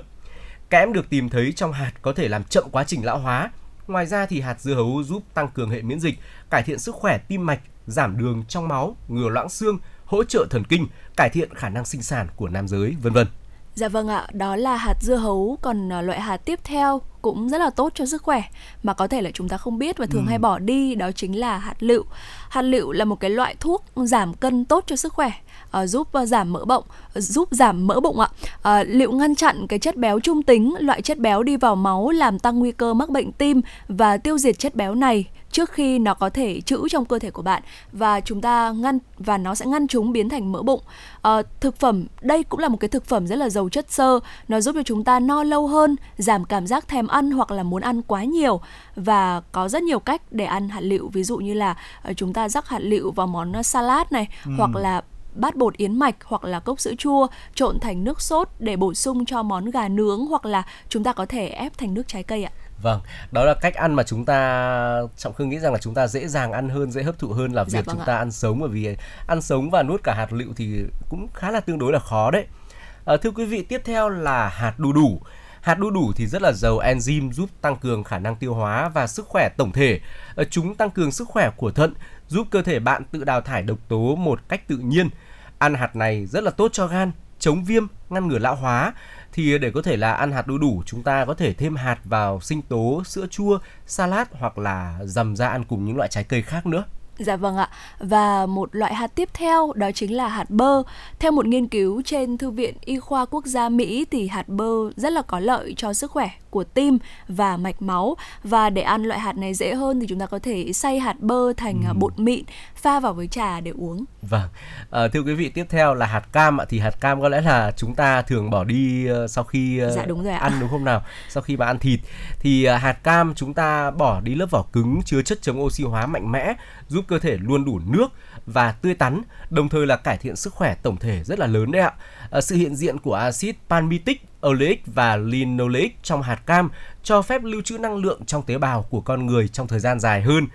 Kẽm được tìm thấy trong hạt có thể làm chậm quá trình lão hóa, Ngoài ra thì hạt dưa hấu giúp tăng cường hệ miễn dịch, cải thiện sức khỏe tim mạch, giảm đường trong máu, ngừa loãng xương, hỗ trợ thần kinh, cải thiện khả năng sinh sản của nam giới, vân vân. Dạ vâng ạ, đó là hạt dưa hấu, còn à, loại hạt tiếp theo cũng rất là tốt cho sức khỏe mà có thể là chúng ta không biết và thường ừ. hay bỏ đi đó chính là hạt lựu. Hạt lựu là một cái loại thuốc giảm cân tốt cho sức khỏe. Uh, giúp uh, giảm mỡ bụng uh, giúp giảm mỡ bụng ạ. Uh, liệu ngăn chặn cái chất béo trung tính loại chất béo đi vào máu làm tăng nguy cơ mắc bệnh tim và tiêu diệt chất béo này trước khi nó có thể trữ trong cơ thể của bạn? Và chúng ta ngăn và nó sẽ ngăn chúng biến thành mỡ bụng. À, thực phẩm đây cũng là một cái thực phẩm rất là giàu chất xơ, nó giúp cho chúng ta no lâu hơn, giảm cảm giác thèm ăn hoặc là muốn ăn quá nhiều. Và có rất nhiều cách để ăn hạt lựu. Ví dụ như là ờ, chúng ta rắc hạt lựu vào món salad này ừ. hoặc là bát bột yến mạch hoặc là cốc sữa chua trộn thành nước sốt để bổ sung cho món gà nướng hoặc là chúng ta có thể ép thành nước trái cây ạ. Vâng, đó là cách ăn mà chúng ta Trọng Khương nghĩ rằng là chúng ta dễ dàng ăn hơn, dễ hấp thụ hơn là dạ việc vâng chúng ạ. ta ăn sống bởi vì ăn sống và nuốt cả hạt lựu thì cũng khá là tương đối là khó đấy. À, thưa quý vị, tiếp theo là hạt đu đủ. Hạt đu đủ thì rất là giàu enzyme giúp tăng cường khả năng tiêu hóa và sức khỏe tổng thể. À, chúng tăng cường sức khỏe của thận, giúp cơ thể bạn tự đào thải độc tố một cách tự nhiên. Ăn hạt này rất là tốt cho gan, chống viêm, ngăn ngừa lão hóa thì để có thể là ăn hạt đu đủ chúng ta có thể thêm hạt vào sinh tố, sữa chua, salad hoặc là dầm ra ăn cùng những loại trái cây khác nữa. Dạ vâng ạ. Và một loại hạt tiếp theo đó chính là hạt bơ. Theo một nghiên cứu trên Thư viện Y khoa Quốc gia Mỹ thì hạt bơ rất là có lợi cho sức khỏe của tim và mạch máu và để ăn loại hạt này dễ hơn thì chúng ta có thể xay hạt bơ thành à, ừ. bột mịn pha vào với trà để uống. Vâng. À, thưa quý vị tiếp theo là hạt cam ạ thì hạt cam có lẽ là chúng ta thường bỏ đi uh, sau khi uh, dạ, đúng rồi ạ. ăn đúng không nào? Sau khi mà ăn thịt thì hạt cam chúng ta bỏ đi lớp vỏ cứng chứa chất chống oxy hóa mạnh mẽ giúp cơ thể luôn đủ nước và tươi tắn, đồng thời là cải thiện sức khỏe tổng thể rất là lớn đấy ạ. À, sự hiện diện của axit palmitic, oleic và linoleic trong hạt cam cho phép lưu trữ năng lượng trong tế bào của con người trong thời gian dài hơn.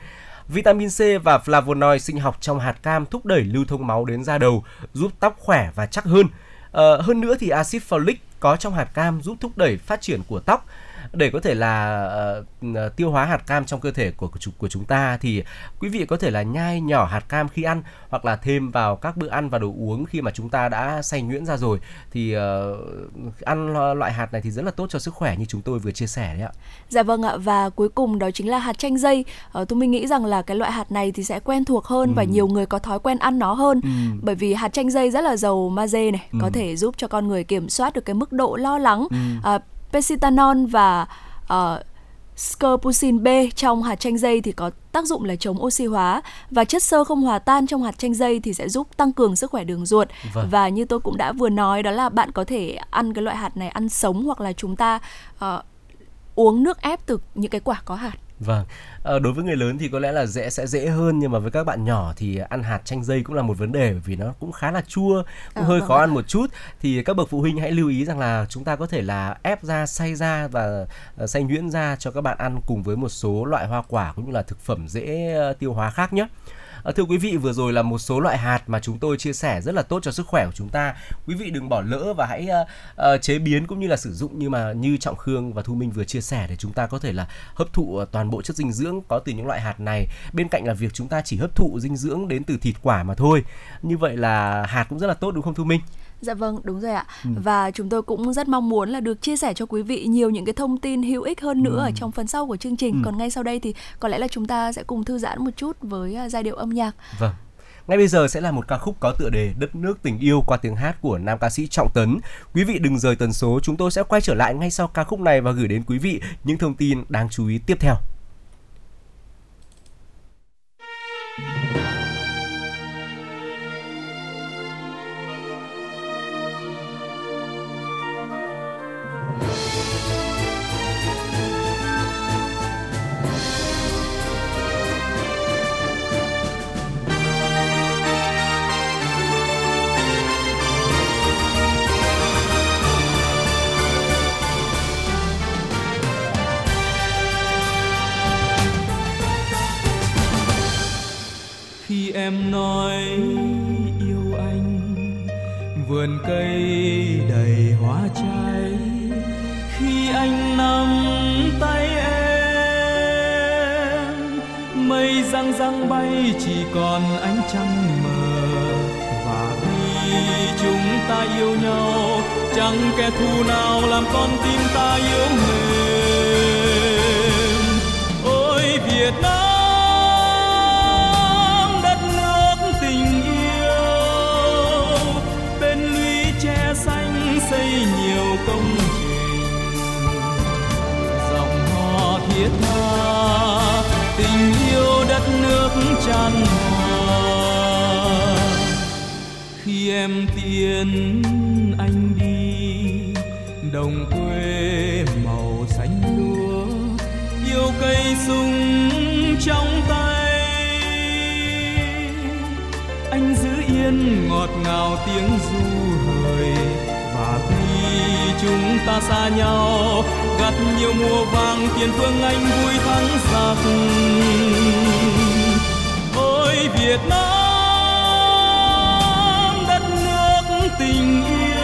Vitamin C và flavonoid sinh học trong hạt cam thúc đẩy lưu thông máu đến da đầu, giúp tóc khỏe và chắc hơn. À, hơn nữa thì axit folic có trong hạt cam giúp thúc đẩy phát triển của tóc để có thể là uh, tiêu hóa hạt cam trong cơ thể của của chúng ta thì quý vị có thể là nhai nhỏ hạt cam khi ăn hoặc là thêm vào các bữa ăn và đồ uống khi mà chúng ta đã xay nhuyễn ra rồi thì uh, ăn loại hạt này thì rất là tốt cho sức khỏe như chúng tôi vừa chia sẻ đấy ạ. Dạ vâng ạ và cuối cùng đó chính là hạt chanh dây. Uh, tôi mình nghĩ rằng là cái loại hạt này thì sẽ quen thuộc hơn ừ. và nhiều người có thói quen ăn nó hơn ừ. bởi vì hạt chanh dây rất là giàu magie này, ừ. có thể giúp cho con người kiểm soát được cái mức độ lo lắng. Ừ. Uh, Pesitanol và uh, Scorpusin B trong hạt chanh dây thì có tác dụng là chống oxy hóa và chất xơ không hòa tan trong hạt chanh dây thì sẽ giúp tăng cường sức khỏe đường ruột vâng. và như tôi cũng đã vừa nói đó là bạn có thể ăn cái loại hạt này ăn sống hoặc là chúng ta uh, uống nước ép từ những cái quả có hạt Vâng, à, đối với người lớn thì có lẽ là dễ sẽ dễ hơn nhưng mà với các bạn nhỏ thì ăn hạt chanh dây cũng là một vấn đề vì nó cũng khá là chua, cũng à, hơi vâng khó ăn một chút. Thì các bậc phụ huynh hãy lưu ý rằng là chúng ta có thể là ép ra, xay ra và uh, xay nhuyễn ra cho các bạn ăn cùng với một số loại hoa quả cũng như là thực phẩm dễ tiêu hóa khác nhé. À, thưa quý vị, vừa rồi là một số loại hạt mà chúng tôi chia sẻ rất là tốt cho sức khỏe của chúng ta. Quý vị đừng bỏ lỡ và hãy uh, uh, chế biến cũng như là sử dụng như mà như Trọng Khương và Thu Minh vừa chia sẻ để chúng ta có thể là hấp thụ toàn bộ chất dinh dưỡng có từ những loại hạt này. Bên cạnh là việc chúng ta chỉ hấp thụ dinh dưỡng đến từ thịt quả mà thôi. Như vậy là hạt cũng rất là tốt đúng không Thu Minh? Dạ vâng, đúng rồi ạ. Ừ. Và chúng tôi cũng rất mong muốn là được chia sẻ cho quý vị nhiều những cái thông tin hữu ích hơn nữa ừ. ở trong phần sau của chương trình. Ừ. Còn ngay sau đây thì có lẽ là chúng ta sẽ cùng thư giãn một chút với uh, giai điệu âm nhạc. Vâng. Ngay bây giờ sẽ là một ca khúc có tựa đề Đất nước tình yêu qua tiếng hát của nam ca sĩ Trọng Tấn. Quý vị đừng rời tần số, chúng tôi sẽ quay trở lại ngay sau ca khúc này và gửi đến quý vị những thông tin đáng chú ý tiếp theo. Em nói yêu anh, vườn cây đầy hoa trái. Khi anh nắm tay em, mây răng răng bay, chỉ còn ánh trăng mờ. Và khi chúng ta yêu nhau, chẳng kẻ thù nào làm con tim ta yếu mềm. Ôi, việt nam! Thiết tha, tình yêu đất nước tràn hòa. Khi em tiên anh đi, đồng quê màu xanh lúa, yêu cây sung trong tay. Anh giữ yên ngọt ngào tiếng du hời, và khi chúng ta xa nhau gặt nhiều mùa vàng, tiền phương anh vui thắng giặc. Ôi, việt nam, đất nước tình yêu,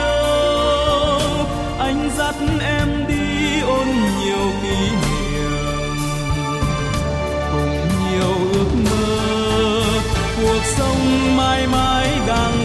anh dắt em đi ôn nhiều kỷ niệm. Cùng nhiều ước mơ, cuộc sống mãi mãi đang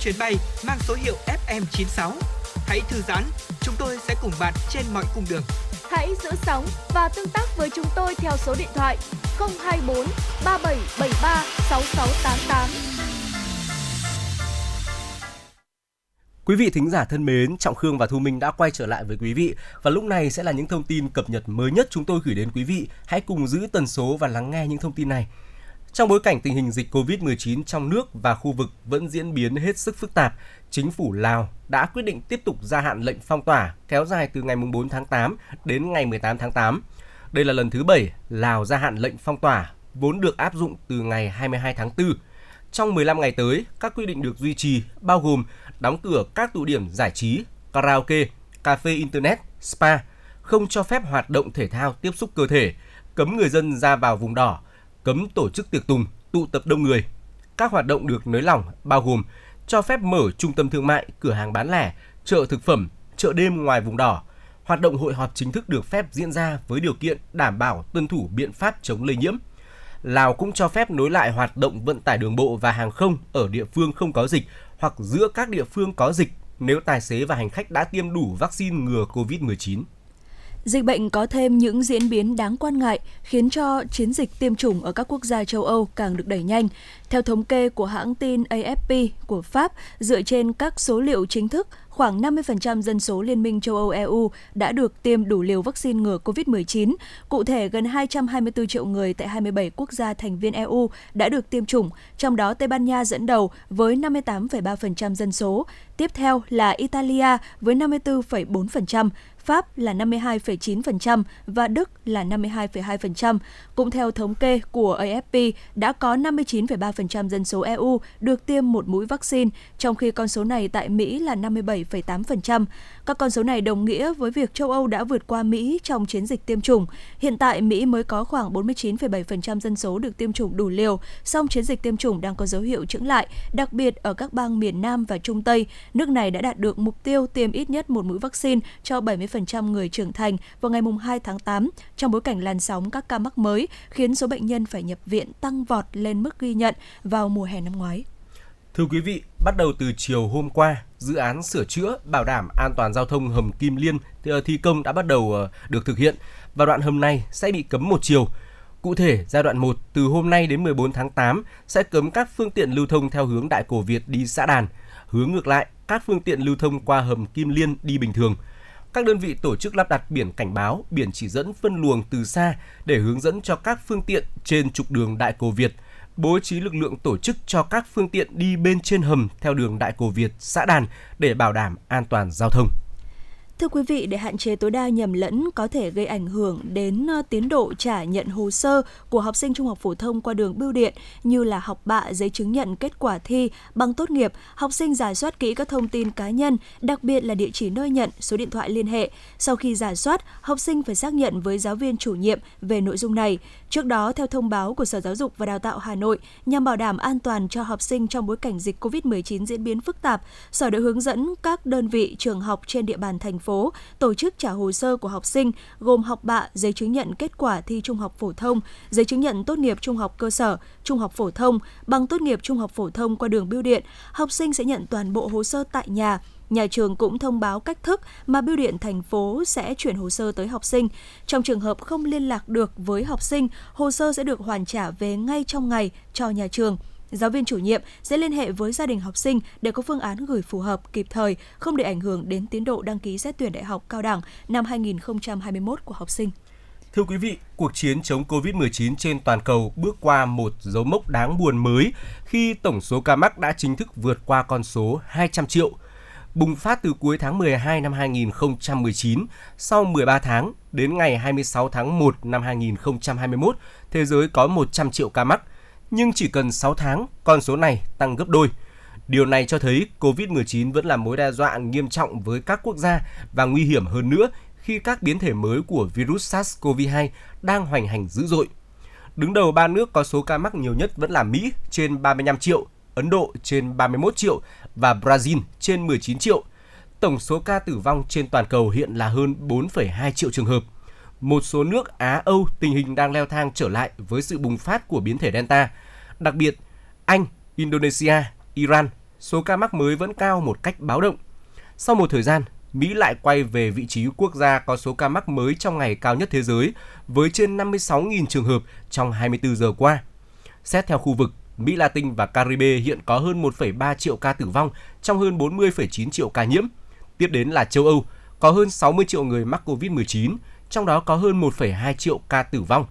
chuyến bay mang số hiệu FM96. Hãy thư giãn, chúng tôi sẽ cùng bạn trên mọi cung đường. Hãy giữ sóng và tương tác với chúng tôi theo số điện thoại 024 3773 6688. Quý vị thính giả thân mến, Trọng Khương và Thu Minh đã quay trở lại với quý vị và lúc này sẽ là những thông tin cập nhật mới nhất chúng tôi gửi đến quý vị. Hãy cùng giữ tần số và lắng nghe những thông tin này. Trong bối cảnh tình hình dịch COVID-19 trong nước và khu vực vẫn diễn biến hết sức phức tạp, chính phủ Lào đã quyết định tiếp tục gia hạn lệnh phong tỏa kéo dài từ ngày 4 tháng 8 đến ngày 18 tháng 8. Đây là lần thứ 7 Lào gia hạn lệnh phong tỏa vốn được áp dụng từ ngày 22 tháng 4. Trong 15 ngày tới, các quy định được duy trì bao gồm đóng cửa các tụ điểm giải trí, karaoke, cà phê internet, spa, không cho phép hoạt động thể thao tiếp xúc cơ thể, cấm người dân ra vào vùng đỏ, cấm tổ chức tiệc tùng, tụ tập đông người. Các hoạt động được nới lỏng bao gồm cho phép mở trung tâm thương mại, cửa hàng bán lẻ, chợ thực phẩm, chợ đêm ngoài vùng đỏ. Hoạt động hội họp chính thức được phép diễn ra với điều kiện đảm bảo tuân thủ biện pháp chống lây nhiễm. Lào cũng cho phép nối lại hoạt động vận tải đường bộ và hàng không ở địa phương không có dịch hoặc giữa các địa phương có dịch nếu tài xế và hành khách đã tiêm đủ vaccine ngừa COVID-19. Dịch bệnh có thêm những diễn biến đáng quan ngại khiến cho chiến dịch tiêm chủng ở các quốc gia châu Âu càng được đẩy nhanh. Theo thống kê của hãng tin AFP của Pháp, dựa trên các số liệu chính thức, khoảng 50% dân số Liên minh châu Âu EU đã được tiêm đủ liều vaccine ngừa COVID-19. Cụ thể, gần 224 triệu người tại 27 quốc gia thành viên EU đã được tiêm chủng, trong đó Tây Ban Nha dẫn đầu với 58,3% dân số. Tiếp theo là Italia với 54,4%, Pháp là 52,9% và Đức là 52,2%. Cũng theo thống kê của AFP, đã có 59,3% dân số EU được tiêm một mũi vaccine, trong khi con số này tại Mỹ là 57,8%. Các con số này đồng nghĩa với việc châu Âu đã vượt qua Mỹ trong chiến dịch tiêm chủng. Hiện tại, Mỹ mới có khoảng 49,7% dân số được tiêm chủng đủ liều, song chiến dịch tiêm chủng đang có dấu hiệu chững lại, đặc biệt ở các bang miền Nam và Trung Tây. Nước này đã đạt được mục tiêu tiêm ít nhất một mũi vaccine cho 70% người trưởng thành vào ngày 2 tháng 8, trong bối cảnh làn sóng các ca mắc mới khiến số bệnh nhân phải nhập viện tăng vọt lên mức ghi nhận vào mùa hè năm ngoái. Thưa quý vị, bắt đầu từ chiều hôm qua, dự án sửa chữa bảo đảm an toàn giao thông hầm Kim Liên ờ, thi công đã bắt đầu ờ, được thực hiện và đoạn hầm này sẽ bị cấm một chiều. Cụ thể, giai đoạn 1 từ hôm nay đến 14 tháng 8 sẽ cấm các phương tiện lưu thông theo hướng Đại Cổ Việt đi xã Đàn. Hướng ngược lại, các phương tiện lưu thông qua hầm Kim Liên đi bình thường. Các đơn vị tổ chức lắp đặt biển cảnh báo, biển chỉ dẫn phân luồng từ xa để hướng dẫn cho các phương tiện trên trục đường Đại Cổ Việt, bố trí lực lượng tổ chức cho các phương tiện đi bên trên hầm theo đường Đại Cổ Việt, xã Đàn để bảo đảm an toàn giao thông. Thưa quý vị, để hạn chế tối đa nhầm lẫn có thể gây ảnh hưởng đến ờ, tiến độ trả nhận hồ sơ của học sinh trung học phổ thông qua đường bưu điện như là học bạ, giấy chứng nhận kết quả thi, bằng tốt nghiệp, học sinh giả soát kỹ các thông tin cá nhân, đặc biệt là địa chỉ nơi nhận, số điện thoại liên hệ. Sau khi giả soát, học sinh phải xác nhận với giáo viên chủ nhiệm về nội dung này. Trước đó, theo thông báo của Sở Giáo dục và Đào tạo Hà Nội, nhằm bảo đảm an toàn cho học sinh trong bối cảnh dịch COVID-19 diễn biến phức tạp, Sở đã hướng dẫn các đơn vị trường học trên địa bàn thành phố tổ chức trả hồ sơ của học sinh gồm học bạ, giấy chứng nhận kết quả thi trung học phổ thông, giấy chứng nhận tốt nghiệp trung học cơ sở, trung học phổ thông, bằng tốt nghiệp trung học phổ thông qua đường bưu điện. Học sinh sẽ nhận toàn bộ hồ sơ tại nhà Nhà trường cũng thông báo cách thức mà bưu điện thành phố sẽ chuyển hồ sơ tới học sinh. Trong trường hợp không liên lạc được với học sinh, hồ sơ sẽ được hoàn trả về ngay trong ngày cho nhà trường. Giáo viên chủ nhiệm sẽ liên hệ với gia đình học sinh để có phương án gửi phù hợp, kịp thời, không để ảnh hưởng đến tiến độ đăng ký xét tuyển đại học cao đẳng năm 2021 của học sinh. Thưa quý vị, cuộc chiến chống Covid-19 trên toàn cầu bước qua một dấu mốc đáng buồn mới khi tổng số ca mắc đã chính thức vượt qua con số 200 triệu – bùng phát từ cuối tháng 12 năm 2019. Sau 13 tháng, đến ngày 26 tháng 1 năm 2021, thế giới có 100 triệu ca mắc. Nhưng chỉ cần 6 tháng, con số này tăng gấp đôi. Điều này cho thấy COVID-19 vẫn là mối đe dọa nghiêm trọng với các quốc gia và nguy hiểm hơn nữa khi các biến thể mới của virus SARS-CoV-2 đang hoành hành dữ dội. Đứng đầu ba nước có số ca mắc nhiều nhất vẫn là Mỹ trên 35 triệu, Ấn Độ trên 31 triệu và Brazil trên 19 triệu. Tổng số ca tử vong trên toàn cầu hiện là hơn 4,2 triệu trường hợp. Một số nước Á Âu tình hình đang leo thang trở lại với sự bùng phát của biến thể Delta. Đặc biệt, Anh, Indonesia, Iran, số ca mắc mới vẫn cao một cách báo động. Sau một thời gian, Mỹ lại quay về vị trí quốc gia có số ca mắc mới trong ngày cao nhất thế giới với trên 56.000 trường hợp trong 24 giờ qua. Xét theo khu vực, Mỹ Latin và Caribe hiện có hơn 1,3 triệu ca tử vong trong hơn 40,9 triệu ca nhiễm. Tiếp đến là châu Âu, có hơn 60 triệu người mắc COVID-19, trong đó có hơn 1,2 triệu ca tử vong.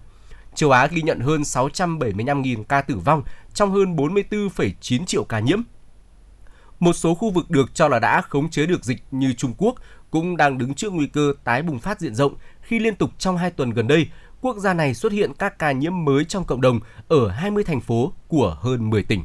Châu Á ghi nhận hơn 675.000 ca tử vong trong hơn 44,9 triệu ca nhiễm. Một số khu vực được cho là đã khống chế được dịch như Trung Quốc cũng đang đứng trước nguy cơ tái bùng phát diện rộng khi liên tục trong hai tuần gần đây quốc gia này xuất hiện các ca nhiễm mới trong cộng đồng ở 20 thành phố của hơn 10 tỉnh.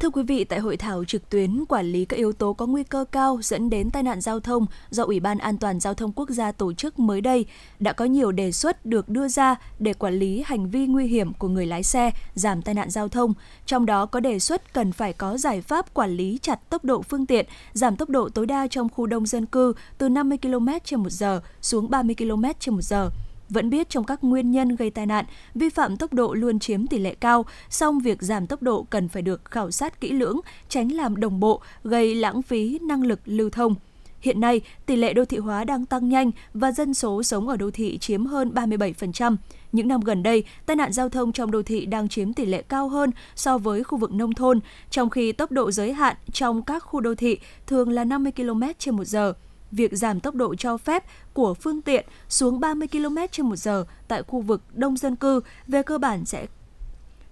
Thưa quý vị, tại hội thảo trực tuyến quản lý các yếu tố có nguy cơ cao dẫn đến tai nạn giao thông do Ủy ban An toàn giao thông quốc gia tổ chức mới đây, đã có nhiều đề xuất được đưa ra để quản lý hành vi nguy hiểm của người lái xe, giảm tai nạn giao thông. Trong đó có đề xuất cần phải có giải pháp quản lý chặt tốc độ phương tiện, giảm tốc độ tối đa trong khu đông dân cư từ 50 km/h xuống 30 km/h vẫn biết trong các nguyên nhân gây tai nạn, vi phạm tốc độ luôn chiếm tỷ lệ cao, song việc giảm tốc độ cần phải được khảo sát kỹ lưỡng, tránh làm đồng bộ, gây lãng phí năng lực lưu thông. Hiện nay, tỷ lệ đô thị hóa đang tăng nhanh và dân số sống ở đô thị chiếm hơn 37%. Những năm gần đây, tai nạn giao thông trong đô thị đang chiếm tỷ lệ cao hơn so với khu vực nông thôn, trong khi tốc độ giới hạn trong các khu đô thị thường là 50 km/h việc giảm tốc độ cho phép của phương tiện xuống 30 km/h tại khu vực đông dân cư về cơ bản sẽ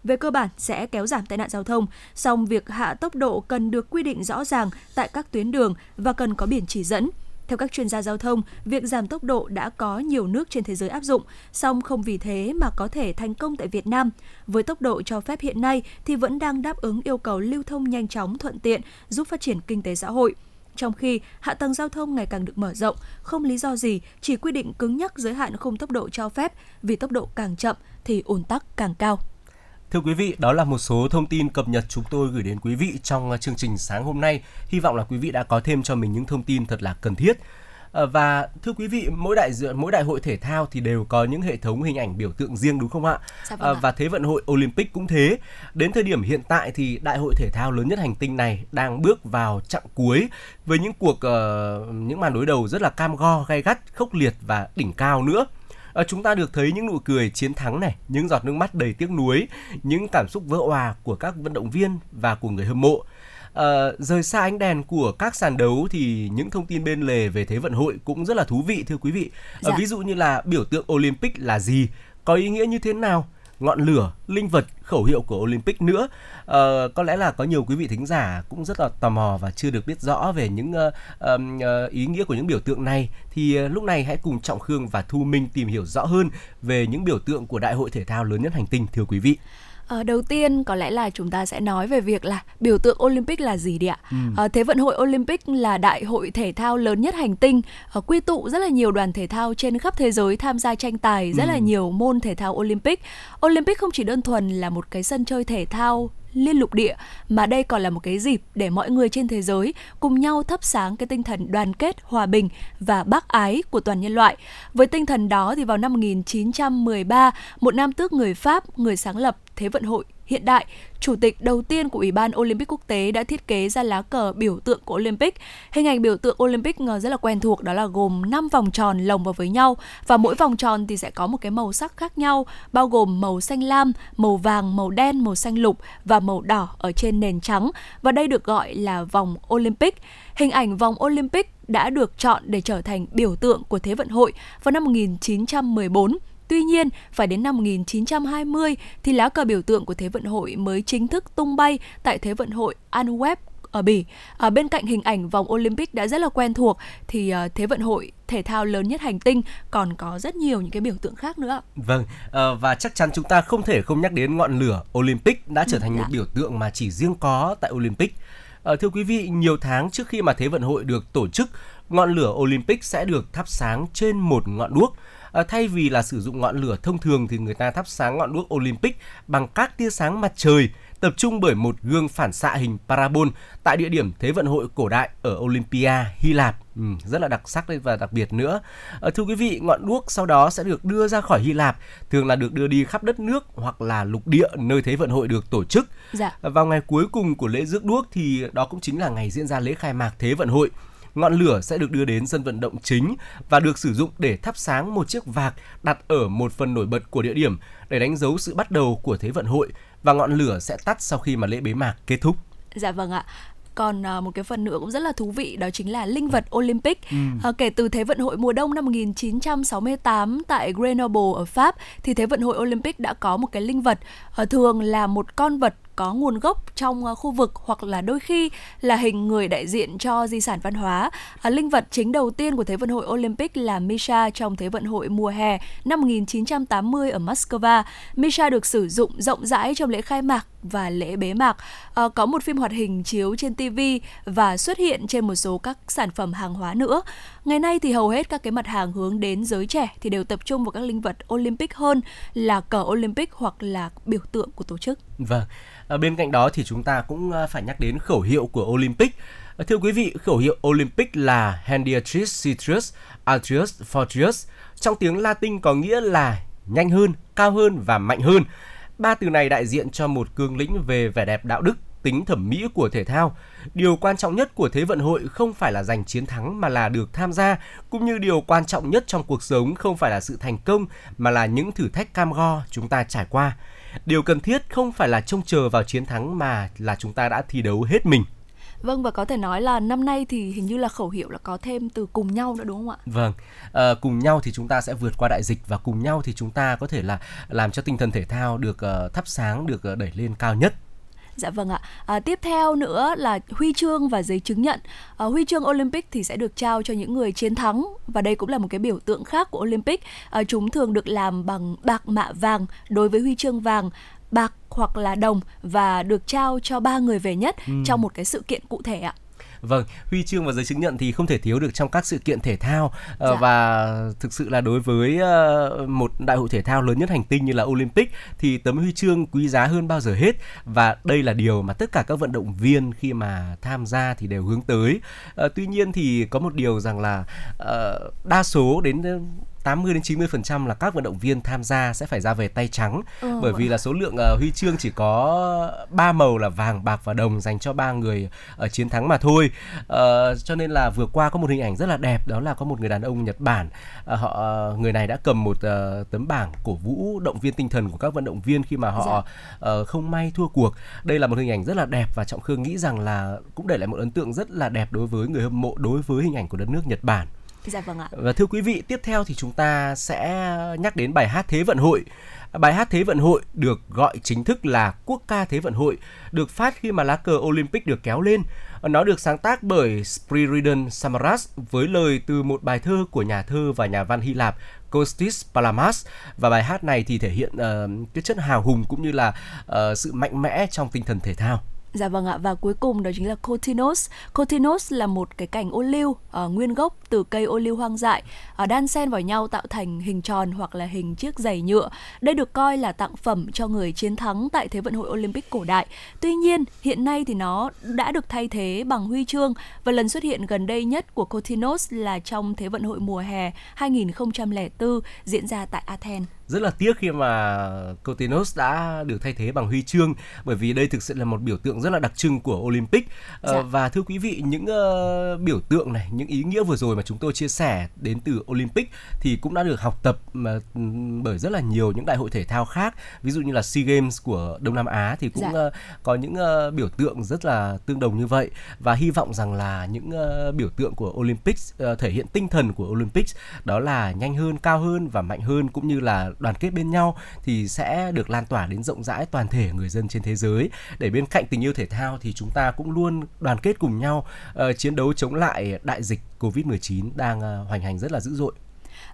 về cơ bản sẽ kéo giảm tai nạn giao thông, song việc hạ tốc độ cần được quy định rõ ràng tại các tuyến đường và cần có biển chỉ dẫn. Theo các chuyên gia giao thông, việc giảm tốc độ đã có nhiều nước trên thế giới áp dụng, song không vì thế mà có thể thành công tại Việt Nam. Với tốc độ cho phép hiện nay thì vẫn đang đáp ứng yêu cầu lưu thông nhanh chóng thuận tiện, giúp phát triển kinh tế xã hội trong khi hạ tầng giao thông ngày càng được mở rộng, không lý do gì chỉ quy định cứng nhắc giới hạn khung tốc độ cho phép, vì tốc độ càng chậm thì ùn tắc càng cao. Thưa quý vị, đó là một số thông tin cập nhật chúng tôi gửi đến quý vị trong chương trình sáng hôm nay. Hy vọng là quý vị đã có thêm cho mình những thông tin thật là cần thiết. Ờ, và thưa quý vị, mỗi đại diện mỗi đại hội thể thao thì đều có những hệ thống hình ảnh biểu tượng riêng đúng không ạ? Dạ vâng ạ. Và thế vận hội Olympic cũng thế. Đến thời điểm hiện tại thì đại hội thể thao lớn nhất hành tinh này đang bước vào chặng cuối với những cuộc uh, những màn đối đầu rất là cam go, gay gắt, khốc liệt và đỉnh cao nữa. À, chúng ta được thấy những nụ cười chiến thắng này, những giọt nước mắt đầy tiếc nuối, những cảm xúc vỡ òa của các vận động viên và của người hâm mộ uh, rời xa ánh đèn của các sàn đấu thì những thông tin bên lề về thế vận hội cũng rất là thú vị thưa quý vị. Dạ. Uh, ví dụ như là biểu tượng Olympic là gì, có ý nghĩa như thế nào, ngọn lửa, linh vật, khẩu hiệu của Olympic nữa. Uh, có lẽ là có nhiều quý vị thính giả cũng rất là tò mò và chưa được biết rõ về những uh, uh, ý nghĩa của những biểu tượng này. Thì uh, lúc này hãy cùng Trọng Khương và Thu Minh tìm hiểu rõ hơn về những biểu tượng của Đại hội thể thao lớn nhất hành tinh thưa quý vị. À, đầu tiên có lẽ là chúng ta sẽ nói về việc là biểu tượng Olympic là gì đi ạ? Ừ. À, Thế vận hội Olympic là đại hội thể thao lớn nhất hành tinh, à, quy tụ rất là nhiều đoàn thể thao trên khắp thế giới tham gia tranh tài rất ừ. là nhiều môn thể thao Olympic. Olympic không chỉ đơn thuần là một cái sân chơi thể thao liên lục địa mà đây còn là một cái dịp để mọi người trên thế giới cùng nhau thắp sáng cái tinh thần đoàn kết, hòa bình và bác ái của toàn nhân loại. Với tinh thần đó thì vào năm 1913, một nam tước người Pháp, người sáng lập Thế vận hội hiện đại, chủ tịch đầu tiên của Ủy ban Olympic quốc tế đã thiết kế ra lá cờ biểu tượng của Olympic. Hình ảnh biểu tượng Olympic ờ, rất là quen thuộc đó là gồm 5 vòng tròn lồng vào với nhau và mỗi vòng tròn thì sẽ có một cái màu sắc khác nhau, bao gồm màu xanh lam, màu vàng, màu đen, màu xanh lục và màu đỏ ở trên nền trắng và đây được gọi là vòng Olympic. Hình ảnh vòng Olympic đã được chọn để trở thành biểu tượng của Thế vận hội vào năm 1914 Tuy nhiên, phải đến năm 1920 thì lá cờ biểu tượng của Thế vận hội mới chính thức tung bay tại Thế vận hội Antwerp ở Bỉ. À, bên cạnh hình ảnh vòng Olympic đã rất là quen thuộc thì uh, Thế vận hội thể thao lớn nhất hành tinh còn có rất nhiều những cái biểu tượng khác nữa. Vâng, à, và chắc chắn chúng ta không thể không nhắc đến ngọn lửa Olympic đã trở thành ừ, một dạ. biểu tượng mà chỉ riêng có tại Olympic. À, thưa quý vị, nhiều tháng trước khi mà Thế vận hội được tổ chức, ngọn lửa Olympic sẽ được thắp sáng trên một ngọn đuốc à, thay vì là sử dụng ngọn lửa thông thường thì người ta thắp sáng ngọn đuốc Olympic bằng các tia sáng mặt trời tập trung bởi một gương phản xạ hình parabol tại địa điểm Thế vận hội cổ đại ở Olympia, Hy Lạp. Ừ, rất là đặc sắc và đặc biệt nữa. À, thưa quý vị, ngọn đuốc sau đó sẽ được đưa ra khỏi Hy Lạp, thường là được đưa đi khắp đất nước hoặc là lục địa nơi Thế vận hội được tổ chức. Dạ. Vào ngày cuối cùng của lễ rước đuốc thì đó cũng chính là ngày diễn ra lễ khai mạc Thế vận hội ngọn lửa sẽ được đưa đến sân vận động chính và được sử dụng để thắp sáng một chiếc vạc đặt ở một phần nổi bật của địa điểm để đánh dấu sự bắt đầu của Thế vận hội và ngọn lửa sẽ tắt sau khi mà lễ bế mạc kết thúc. Dạ vâng ạ còn uh, một cái phần nữa cũng rất là thú vị đó chính là linh vật Olympic. Ừ. Uh, kể từ Thế vận hội mùa đông năm 1968 tại Grenoble ở Pháp thì Thế vận hội Olympic đã có một cái linh vật uh, thường là một con vật có nguồn gốc trong ờ, khu vực hoặc là đôi khi là hình người đại diện cho di sản văn hóa. À, linh vật chính đầu tiên của Thế vận hội Olympic là Misha trong Thế vận hội mùa hè năm 1980 ở Moscow. Misha được sử dụng rộng rãi trong lễ khai mạc và lễ bế mạc. À, có một phim hoạt hình chiếu trên TV và xuất hiện trên một số các sản phẩm hàng hóa nữa. Ngày nay thì hầu hết các cái mặt hàng hướng đến giới trẻ thì đều tập trung vào các linh vật Olympic hơn là cờ Olympic hoặc là biểu tượng của tổ chức. Vâng. À, bên cạnh đó thì chúng ta cũng à, phải nhắc đến khẩu hiệu của Olympic. À, thưa quý vị, khẩu hiệu Olympic là Handiatrius Citrus Altius, Fortius. Trong tiếng Latin có nghĩa là nhanh hơn, cao hơn và mạnh hơn. Ba từ này đại diện cho một cương lĩnh về vẻ đẹp đạo đức, tính thẩm mỹ của thể thao. Điều quan trọng nhất của Thế vận hội không phải là giành chiến thắng mà là được tham gia, cũng như điều quan trọng nhất trong cuộc sống không phải là sự thành công mà là những thử thách cam go chúng ta trải qua. Điều cần thiết không phải là trông chờ vào chiến thắng mà là chúng ta đã thi đấu hết mình. Vâng và có thể nói là năm nay thì hình như là khẩu hiệu là có thêm từ cùng nhau nữa đúng không ạ? Vâng, à, cùng nhau thì chúng ta sẽ vượt qua đại dịch và cùng nhau thì chúng ta có thể là làm cho tinh thần thể thao được uh, thắp sáng, được uh, đẩy lên cao nhất. Dạ vâng ạ. À, tiếp theo nữa là huy chương và giấy chứng nhận. À, huy chương Olympic thì sẽ được trao cho những người chiến thắng và đây cũng là một cái biểu tượng khác của Olympic. À, chúng thường được làm bằng bạc mạ vàng đối với huy chương vàng bạc hoặc là đồng và được trao cho ba người về nhất ừ. trong một cái sự kiện cụ thể ạ. Vâng, huy chương và giấy chứng nhận thì không thể thiếu được trong các sự kiện thể thao ờ, dạ. và thực sự là đối với ờ, một đại hội thể thao lớn nhất hành tinh như là Olympic thì tấm huy chương quý giá hơn bao giờ hết và đây là điều mà tất cả các vận động viên khi mà tham gia thì đều hướng tới. À, tuy nhiên thì có một điều rằng là đa số đến 80 đến 90% là các vận động viên tham gia sẽ phải ra về tay trắng ừ. bởi vì là số lượng uh, huy chương chỉ có ba màu là vàng, bạc và đồng dành cho ba người uh, chiến thắng mà thôi. Uh, cho nên là vừa qua có một hình ảnh rất là đẹp đó là có một người đàn ông Nhật Bản uh, họ uh, người này đã cầm một uh, tấm bảng cổ vũ động viên tinh thần của các vận động viên khi mà họ dạ. uh, không may thua cuộc. Đây là một hình ảnh rất là đẹp và Trọng Khương nghĩ rằng là cũng để lại một ấn tượng rất là đẹp đối với người hâm mộ đối với hình ảnh của đất nước Nhật Bản. Dạ vâng ạ. Và thưa quý vị, tiếp theo thì chúng ta sẽ nhắc đến bài hát Thế vận hội. Bài hát Thế vận hội được gọi chính thức là Quốc ca Thế vận hội, được phát khi mà lá cờ Olympic được kéo lên. Nó được sáng tác bởi Spiridon Samaras với lời từ một bài thơ của nhà thơ và nhà văn Hy Lạp Costis Palamas và bài hát này thì thể hiện uh, cái chất hào hùng cũng như là uh, sự mạnh mẽ trong tinh thần thể thao. Dạ vâng ạ và cuối cùng đó chính là Cotinos. Cotinos là một cái cành ô liu uh, nguyên gốc từ cây ô liu hoang dại uh, đan xen vào nhau tạo thành hình tròn hoặc là hình chiếc giày nhựa. Đây được coi là tặng phẩm cho người chiến thắng tại Thế vận hội Olympic cổ đại. Tuy nhiên, hiện nay thì nó đã được thay thế bằng huy chương và lần xuất hiện gần đây nhất của Cotinos là trong Thế vận hội mùa hè 2004 diễn ra tại Athens rất là tiếc khi mà Cotinos đã được thay thế bằng huy chương bởi vì đây thực sự là một biểu tượng rất là đặc trưng của Olympic ờ, dạ. và thưa quý vị những uh, biểu tượng này những ý nghĩa vừa rồi mà chúng tôi chia sẻ đến từ Olympic thì cũng đã được học tập mà bởi rất là nhiều những đại hội thể thao khác ví dụ như là Sea Games của Đông Nam Á thì cũng dạ. uh, có những uh, biểu tượng rất là tương đồng như vậy và hy vọng rằng là những uh, biểu tượng của Olympics uh, thể hiện tinh thần của Olympics đó là nhanh hơn cao hơn và mạnh hơn cũng như là đoàn kết bên nhau thì sẽ được lan tỏa đến rộng rãi toàn thể người dân trên thế giới để bên cạnh tình yêu thể thao thì chúng ta cũng luôn đoàn kết cùng nhau uh, chiến đấu chống lại đại dịch Covid-19 đang uh, hoành hành rất là dữ dội.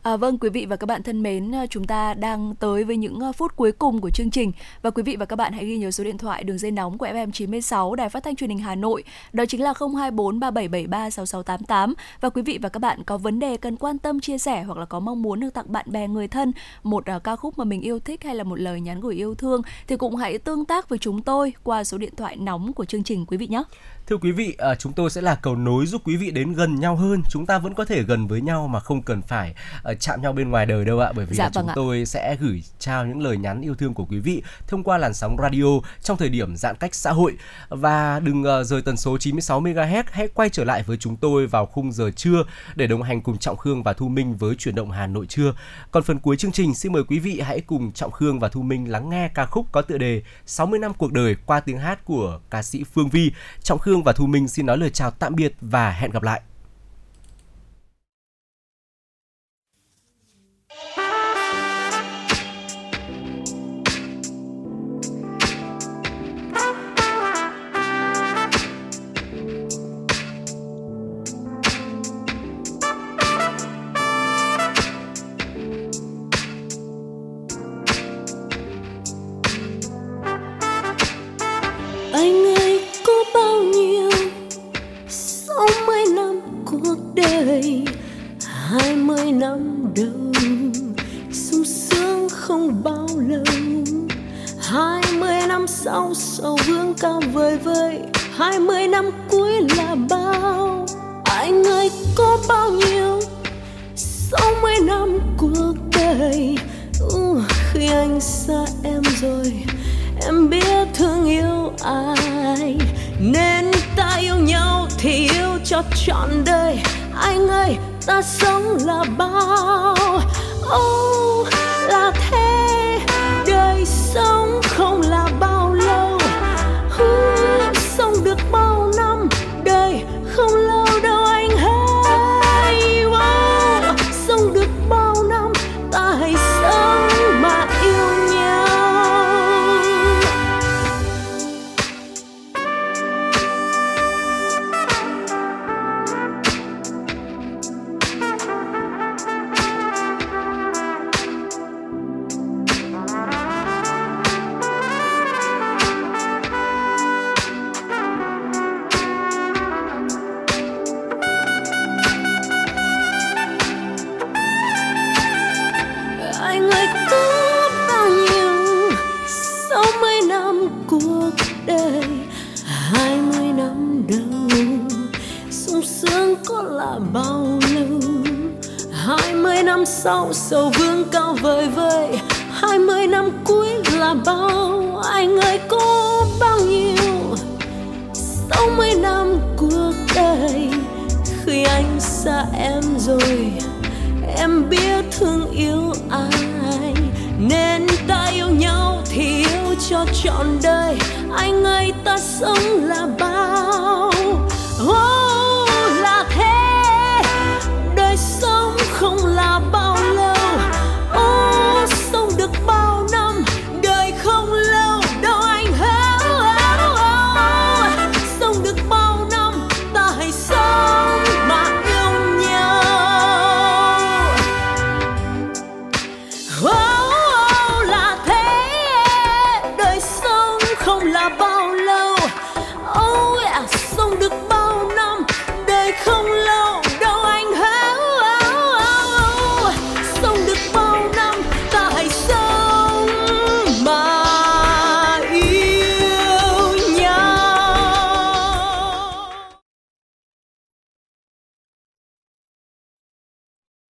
À, vâng quý vị và các bạn thân mến, à, chúng ta đang tới với những à, phút cuối cùng của chương trình. Và quý vị và các bạn hãy ghi nhớ số điện thoại đường dây nóng của FM96 Đài Phát thanh Truyền hình Hà Nội, đó chính là 024 3773 6688 và quý vị và các bạn có vấn đề cần quan tâm chia sẻ hoặc là có mong muốn được tặng bạn bè người thân một uh, ca khúc mà mình yêu thích hay là một lời nhắn gửi yêu thương thì cũng hãy tương tác với chúng tôi qua số điện thoại nóng của chương trình quý vị nhé. Thưa quý vị, à, chúng tôi sẽ là cầu nối giúp quý vị đến gần nhau hơn. Chúng ta vẫn có thể gần với nhau mà không cần phải à, chạm nhau bên ngoài đời đâu ạ, bởi vì dạ, vâng chúng ạ. tôi sẽ gửi trao những lời nhắn yêu thương của quý vị thông qua làn sóng radio trong thời điểm giãn cách xã hội. Và đừng uh, rời tần số 96 MHz, hãy quay trở lại với chúng tôi vào khung giờ trưa để đồng hành cùng Trọng Khương và Thu Minh với chuyển động Hà Nội trưa. Còn phần cuối chương trình, xin mời quý vị hãy cùng Trọng Khương và Thu Minh lắng nghe ca khúc có tựa đề 60 năm cuộc đời qua tiếng hát của ca sĩ Phương Vi. Trọng Khương Cương và Thu Minh xin nói lời chào tạm biệt và hẹn gặp lại. Sau sầu vương cao vời vời. Hai mươi năm cuối là bao. Anh ơi có bao nhiêu? Sáu mươi năm cuộc đời uh, khi anh xa em rồi em biết thương yêu ai. Nên ta yêu nhau thì yêu cho trọn đời. Anh ơi ta sống là bao. Oh, là thế. Đời sống không là bao được bao